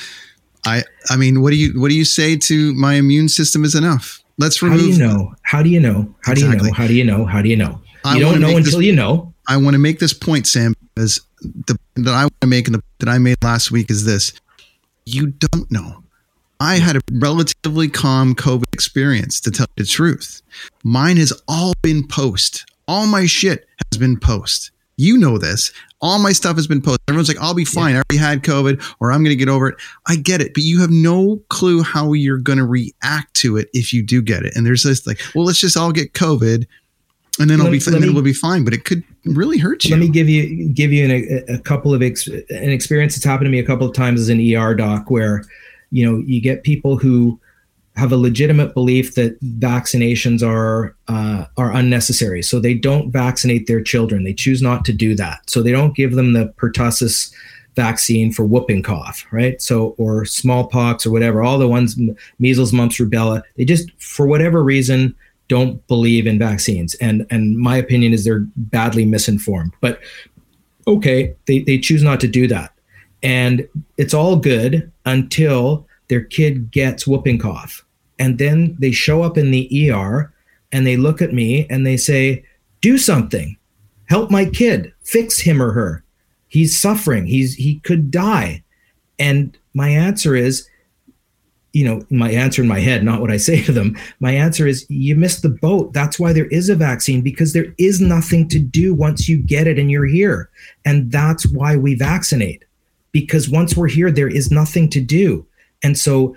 I I mean, what do you what do you say to my immune system is enough? Let's how remove. do you know how do you know how do you know how do you know how do you know I you don't know make this- until you know I want to make this point, Sam, because the that I want to make and the that I made last week is this: you don't know. I had a relatively calm COVID experience, to tell you the truth. Mine has all been post. All my shit has been post. You know this. All my stuff has been posted. Everyone's like, "I'll be fine. I already had COVID, or I'm going to get over it." I get it, but you have no clue how you're going to react to it if you do get it. And there's this like, "Well, let's just all get COVID." and then it'll be fine. Then me- it'll be fine. But it could really hurt you. Let me give you give you an, a, a couple of ex, an experience that's happened to me a couple of times as an ER doc, where you know you get people who have a legitimate belief that vaccinations are uh, are unnecessary, so they don't vaccinate their children. They choose not to do that, so they don't give them the pertussis vaccine for whooping cough, right? So or smallpox or whatever, all the ones measles, mumps, rubella. They just for whatever reason don't believe in vaccines, and and my opinion is they're badly misinformed. But okay, they, they choose not to do that. And it's all good until their kid gets whooping cough. And then they show up in the ER and they look at me and they say, Do something. Help my kid. Fix him or her. He's suffering. He's he could die. And my answer is, you know, my answer in my head, not what I say to them. My answer is, you missed the boat. That's why there is a vaccine because there is nothing to do once you get it and you're here. And that's why we vaccinate because once we're here, there is nothing to do. And so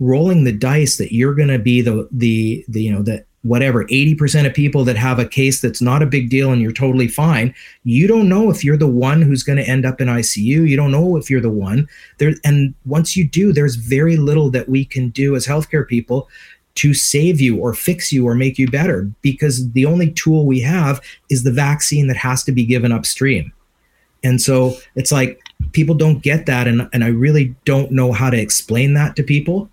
rolling the dice that you're going to be the, the, the, you know, the, whatever 80% of people that have a case that's not a big deal and you're totally fine you don't know if you're the one who's going to end up in ICU you don't know if you're the one. There and once you do there's very little that we can do as healthcare people to save you or fix you or make you better because the only tool we have is the vaccine that has to be given upstream and so it's like people don't get that and, and i really don't know how to explain that to people.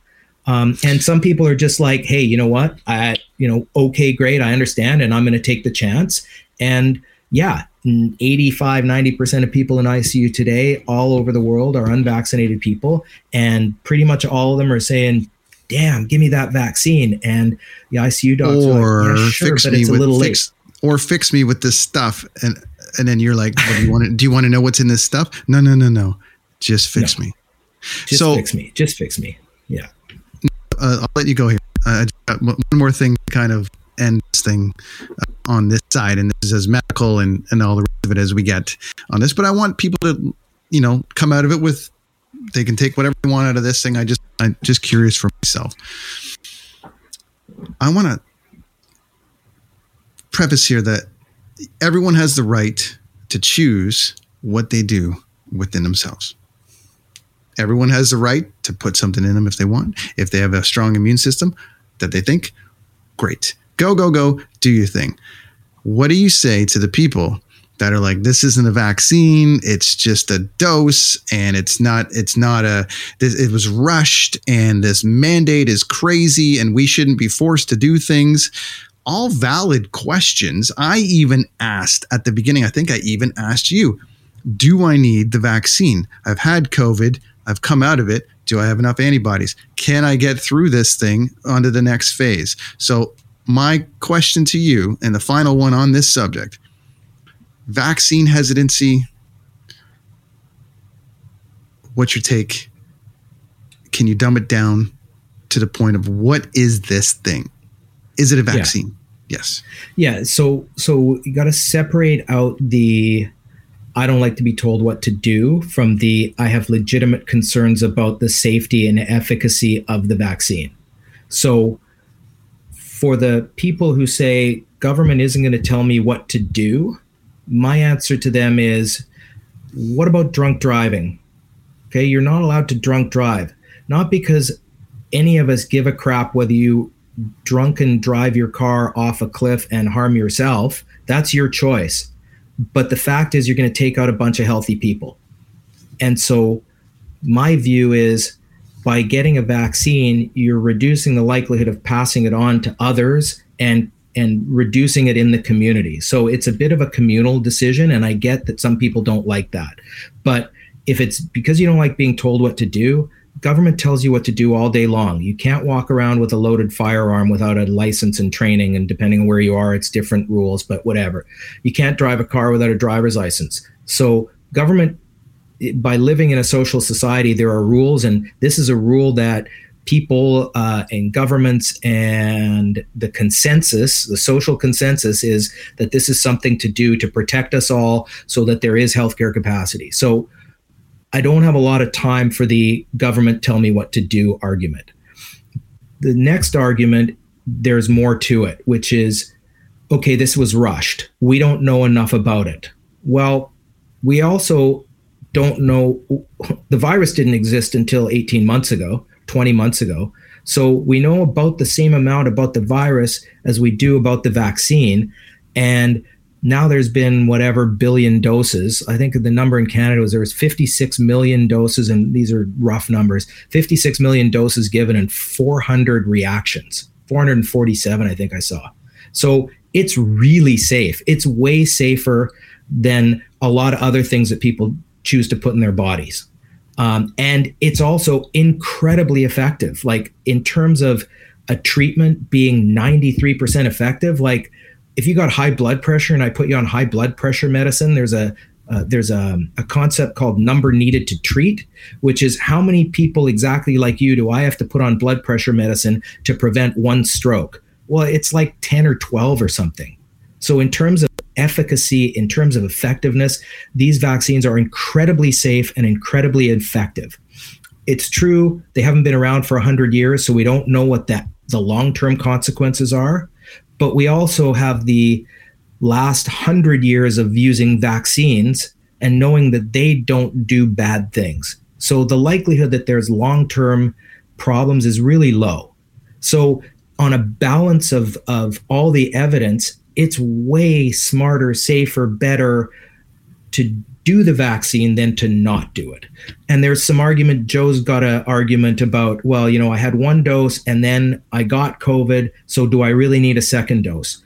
Um, and some people are just like hey you know what? I you know okay great i understand and i'm going to take the chance. And yeah 85 90% of people in icu today all over the world are unvaccinated people. And pretty much all of them are saying damn give me that vaccine. And the icu docs or are like, yeah, sure, fix but me it's a with little fix, late or fix me with this stuff. And and then you're like well, do you want to do you want to know what's in this stuff no no no no just fix No. me just so fix me just fix me yeah uh, I'll let you go here. Uh, I just got one more thing, to kind of end this thing uh, on this side, and this is as medical and and all the rest of it as we get on this. But I want people to, you know, come out of it with they can take whatever they want out of this thing. I just I'm just curious for myself. I want to preface here that everyone has the right to choose what they do within themselves. Everyone has the right to put something in them if they want. If they have a strong immune system that they think, great. Go, go, go, do your thing. What do you say to the people that are like, this isn't a vaccine, it's just a dose, and it's not, it's not a, this, it was rushed, and this mandate is crazy, and we shouldn't be forced to do things. All valid questions. I even asked at the beginning, I think I even asked you, do I need the vaccine? I've had COVID. I've come out of it. Do I have enough antibodies? Can I get through this thing onto the next phase? So, my question to you, and the final one on this subject vaccine hesitancy. What's your take? Can you dumb it down to the point of what is this thing? Is it a vaccine? Yes. Yeah, so so you got to separate out the I don't like to be told what to do from the I have legitimate concerns about the safety and efficacy of the vaccine. So for the people who say government isn't going to tell me what to do, my answer to them is what about drunk driving? Okay, you're not allowed to drunk drive. Not because any of us give a crap whether you drunken drive your car off a cliff and harm yourself. That's your choice. But the fact is, you're going to take out a bunch of healthy people. And so, my view is by getting a vaccine, you're reducing the likelihood of passing it on to others and and reducing it in the community. So it's a bit of a communal decision and I get that some people don't like that. But if it's because you don't like being told what to do, government tells you what to do all day long. You can't walk around with a loaded firearm without a license and training and depending on where you are it's different rules, but whatever. You can't drive a car without a driver's license. So government by living in a social society, there are rules, and this is a rule that people uh, and governments and the consensus, the social consensus, is that this is something to do to protect us all, so that there is healthcare capacity. So, I don't have a lot of time for the government tell me what to do argument. The next argument, there's more to it, which is, okay, this was rushed. We don't know enough about it. Well, we also don't know the virus didn't exist until 18 months ago 20 months ago so we know about the same amount about the virus as we do about the vaccine and now there's been whatever billion doses. I think the number in canada was there was 56 million doses and these are rough numbers. 56 million doses given and 400 reactions. 447 i think i saw. So it's really safe. It's way safer than a lot of other things that people choose to put in their bodies. Um, and it's also incredibly effective. Like in terms of a treatment being 93% effective, like if you got high blood pressure and I put you on high blood pressure medicine, there's a uh, there's a, a concept called number needed to treat, which is how many people exactly like you do I have to put on blood pressure medicine to prevent one stroke? Well, it's like 10 or 12 or something. So, in terms of efficacy, in terms of effectiveness, these vaccines are incredibly safe and incredibly effective. It's true they haven't been around for 100 years, so we don't know what that the long-term consequences are, but we also have the last 100 years of using vaccines and knowing that they don't do bad things. So the likelihood that there's long-term problems is really low. So on a balance of of all the evidence, it's way smarter, safer, better to do the vaccine than to not do it. And there's some argument, Joe's got an argument about, well, you know, I had one dose and then I got COVID. So do I really need a second dose?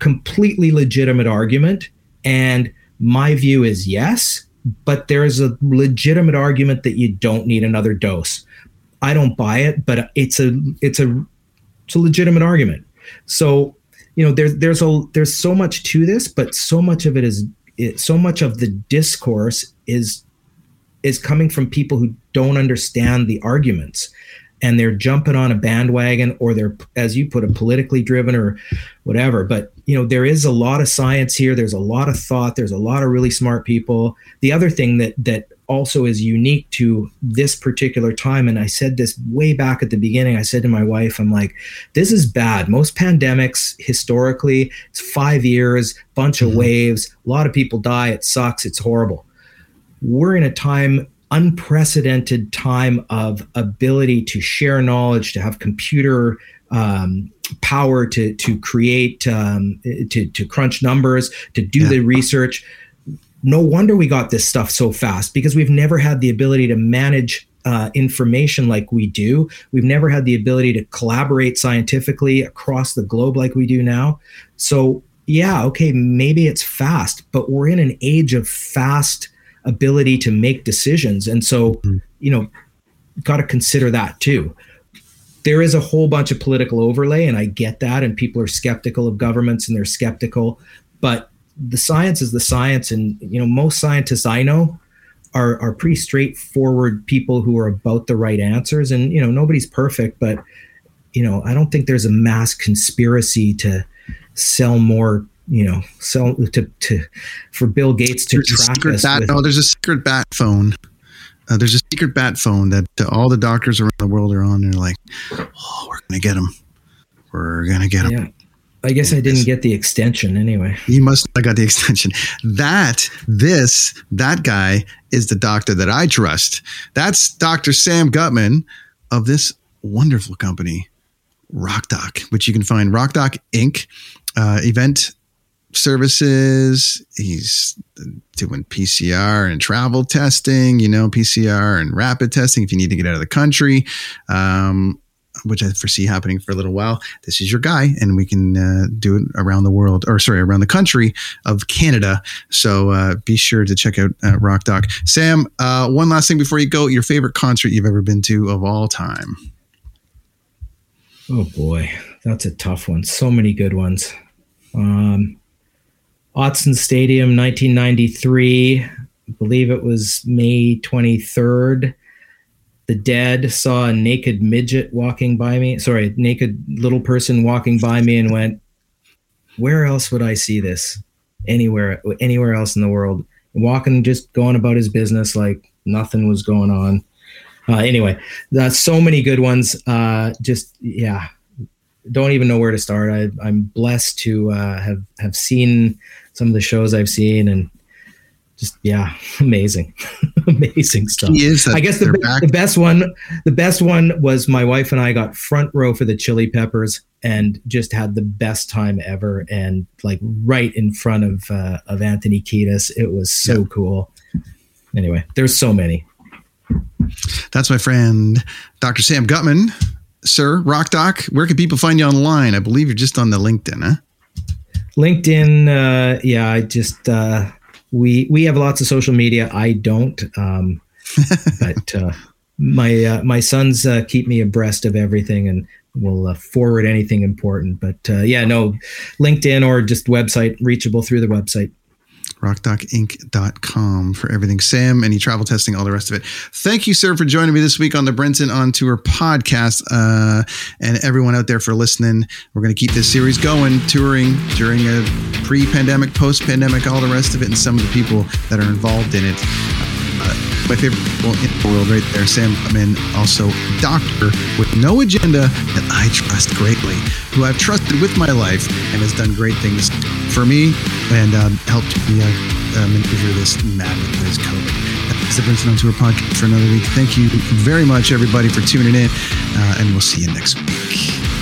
Completely legitimate argument. And My view is yes, but there's a legitimate argument that you don't need another dose. I don't buy it, but it's a it's a it's a legitimate argument. So, you know, there's there's a there's so much to this, but so much of it is it, so much of the discourse is is coming from people who don't understand the arguments. And they're jumping on a bandwagon or they're as you put it politically driven or whatever. But you know there is a lot of science here. There's a lot of thought. There's a lot of really smart people. The other thing that that also is unique to this particular time and i said this way back at the beginning i said to my wife i'm like this is bad most pandemics historically it's 5 years bunch mm-hmm. of waves a lot of people die it sucks it's horrible we're in a time unprecedented time of ability to share knowledge, to have computer um, power to to create um, to to crunch numbers, to do yeah. the research. No wonder we got this stuff so fast because we've never had the ability to manage uh, information like we do. We've never had the ability to collaborate scientifically across the globe like we do now. So yeah, okay, maybe it's fast, but we're in an age of fast ability to make decisions. And so, mm-hmm. you know, got to consider that too. There is a whole bunch of political overlay, and I get that. And people are skeptical of governments and they're skeptical, but the science is the science. And, you know, most scientists I know are, are pretty straightforward people who are about the right answers. And, you know, nobody's perfect, but, you know, I don't think there's a mass conspiracy to sell more you know, sell to to for Bill Gates to there's track us. Bat, with, no, there's a secret bat phone. Uh, there's a secret bat phone that uh, all the doctors around the world are on. And they're like, "Oh, we're gonna get him. We're gonna get him." Yeah. I guess I didn't get the extension anyway. You must have got the extension. That, this, that guy is the doctor that I trust. That's Dr. Sam Gutman of this wonderful company, Rockdoc, which you can find Rockdoc Inc. Uh, event services. He's doing PCR and travel testing, you know, PCR and rapid testing if you need to get out of the country, um, which I foresee happening for a little while. This is your guy, and we can uh, do it around the world, or sorry, around the country of Canada. So uh, be sure to check out uh, Rockdoc. Sam, uh, one last thing before you go your favorite concert you've ever been to of all time? Oh boy, that's a tough one. So many good ones. Um, Autzen Stadium, 1993. I believe it was May 23rd. The Dead saw a naked midget walking by me. Sorry, naked little person walking by me and went, "Where else would I see this? Anywhere, anywhere else in the world?" Walking, just going about his business like nothing was going on. Uh, anyway, that's so many good ones. Uh, just yeah, don't even know where to start. I, I'm blessed to uh, have have seen some of the shows I've seen and just yeah, *laughs* amazing, *laughs* amazing stuff. I guess the, the best one, the best one was my wife and I got front row for the Chili Peppers and just had the best time ever, and like right in front of uh, of Anthony Kiedis. It was so yeah. cool. Anyway, there's so many. That's my friend, Dr. Sam Gutman. Sir, Rock Doc, where can people find you online? I believe you're just on the LinkedIn, huh? LinkedIn, uh, yeah, I just uh, we we have lots of social media. I don't, um, *laughs* but uh, my uh, my sons uh, keep me abreast of everything and will uh, forward anything important. But uh, yeah, no, LinkedIn or just website reachable through the website rockdocinc.com for everything. Sam, any travel testing, all the rest of it. Thank you, sir, for joining me this week on the Brenton on Tour podcast. Uh, and everyone out there for listening. We're going to keep this series going, touring during a pre pandemic, post pandemic, all the rest of it, and some of the people that are involved in it. My favorite people in the world right there, Sam Gutman, also doctor with no agenda that I trust greatly, who I've trusted with my life and has done great things for me and um, helped me uh, maneuver this madness that is COVID. That's the Brenton on Tour podcast for another week. Thank you very much, everybody, for tuning in, uh, and we'll see you next week.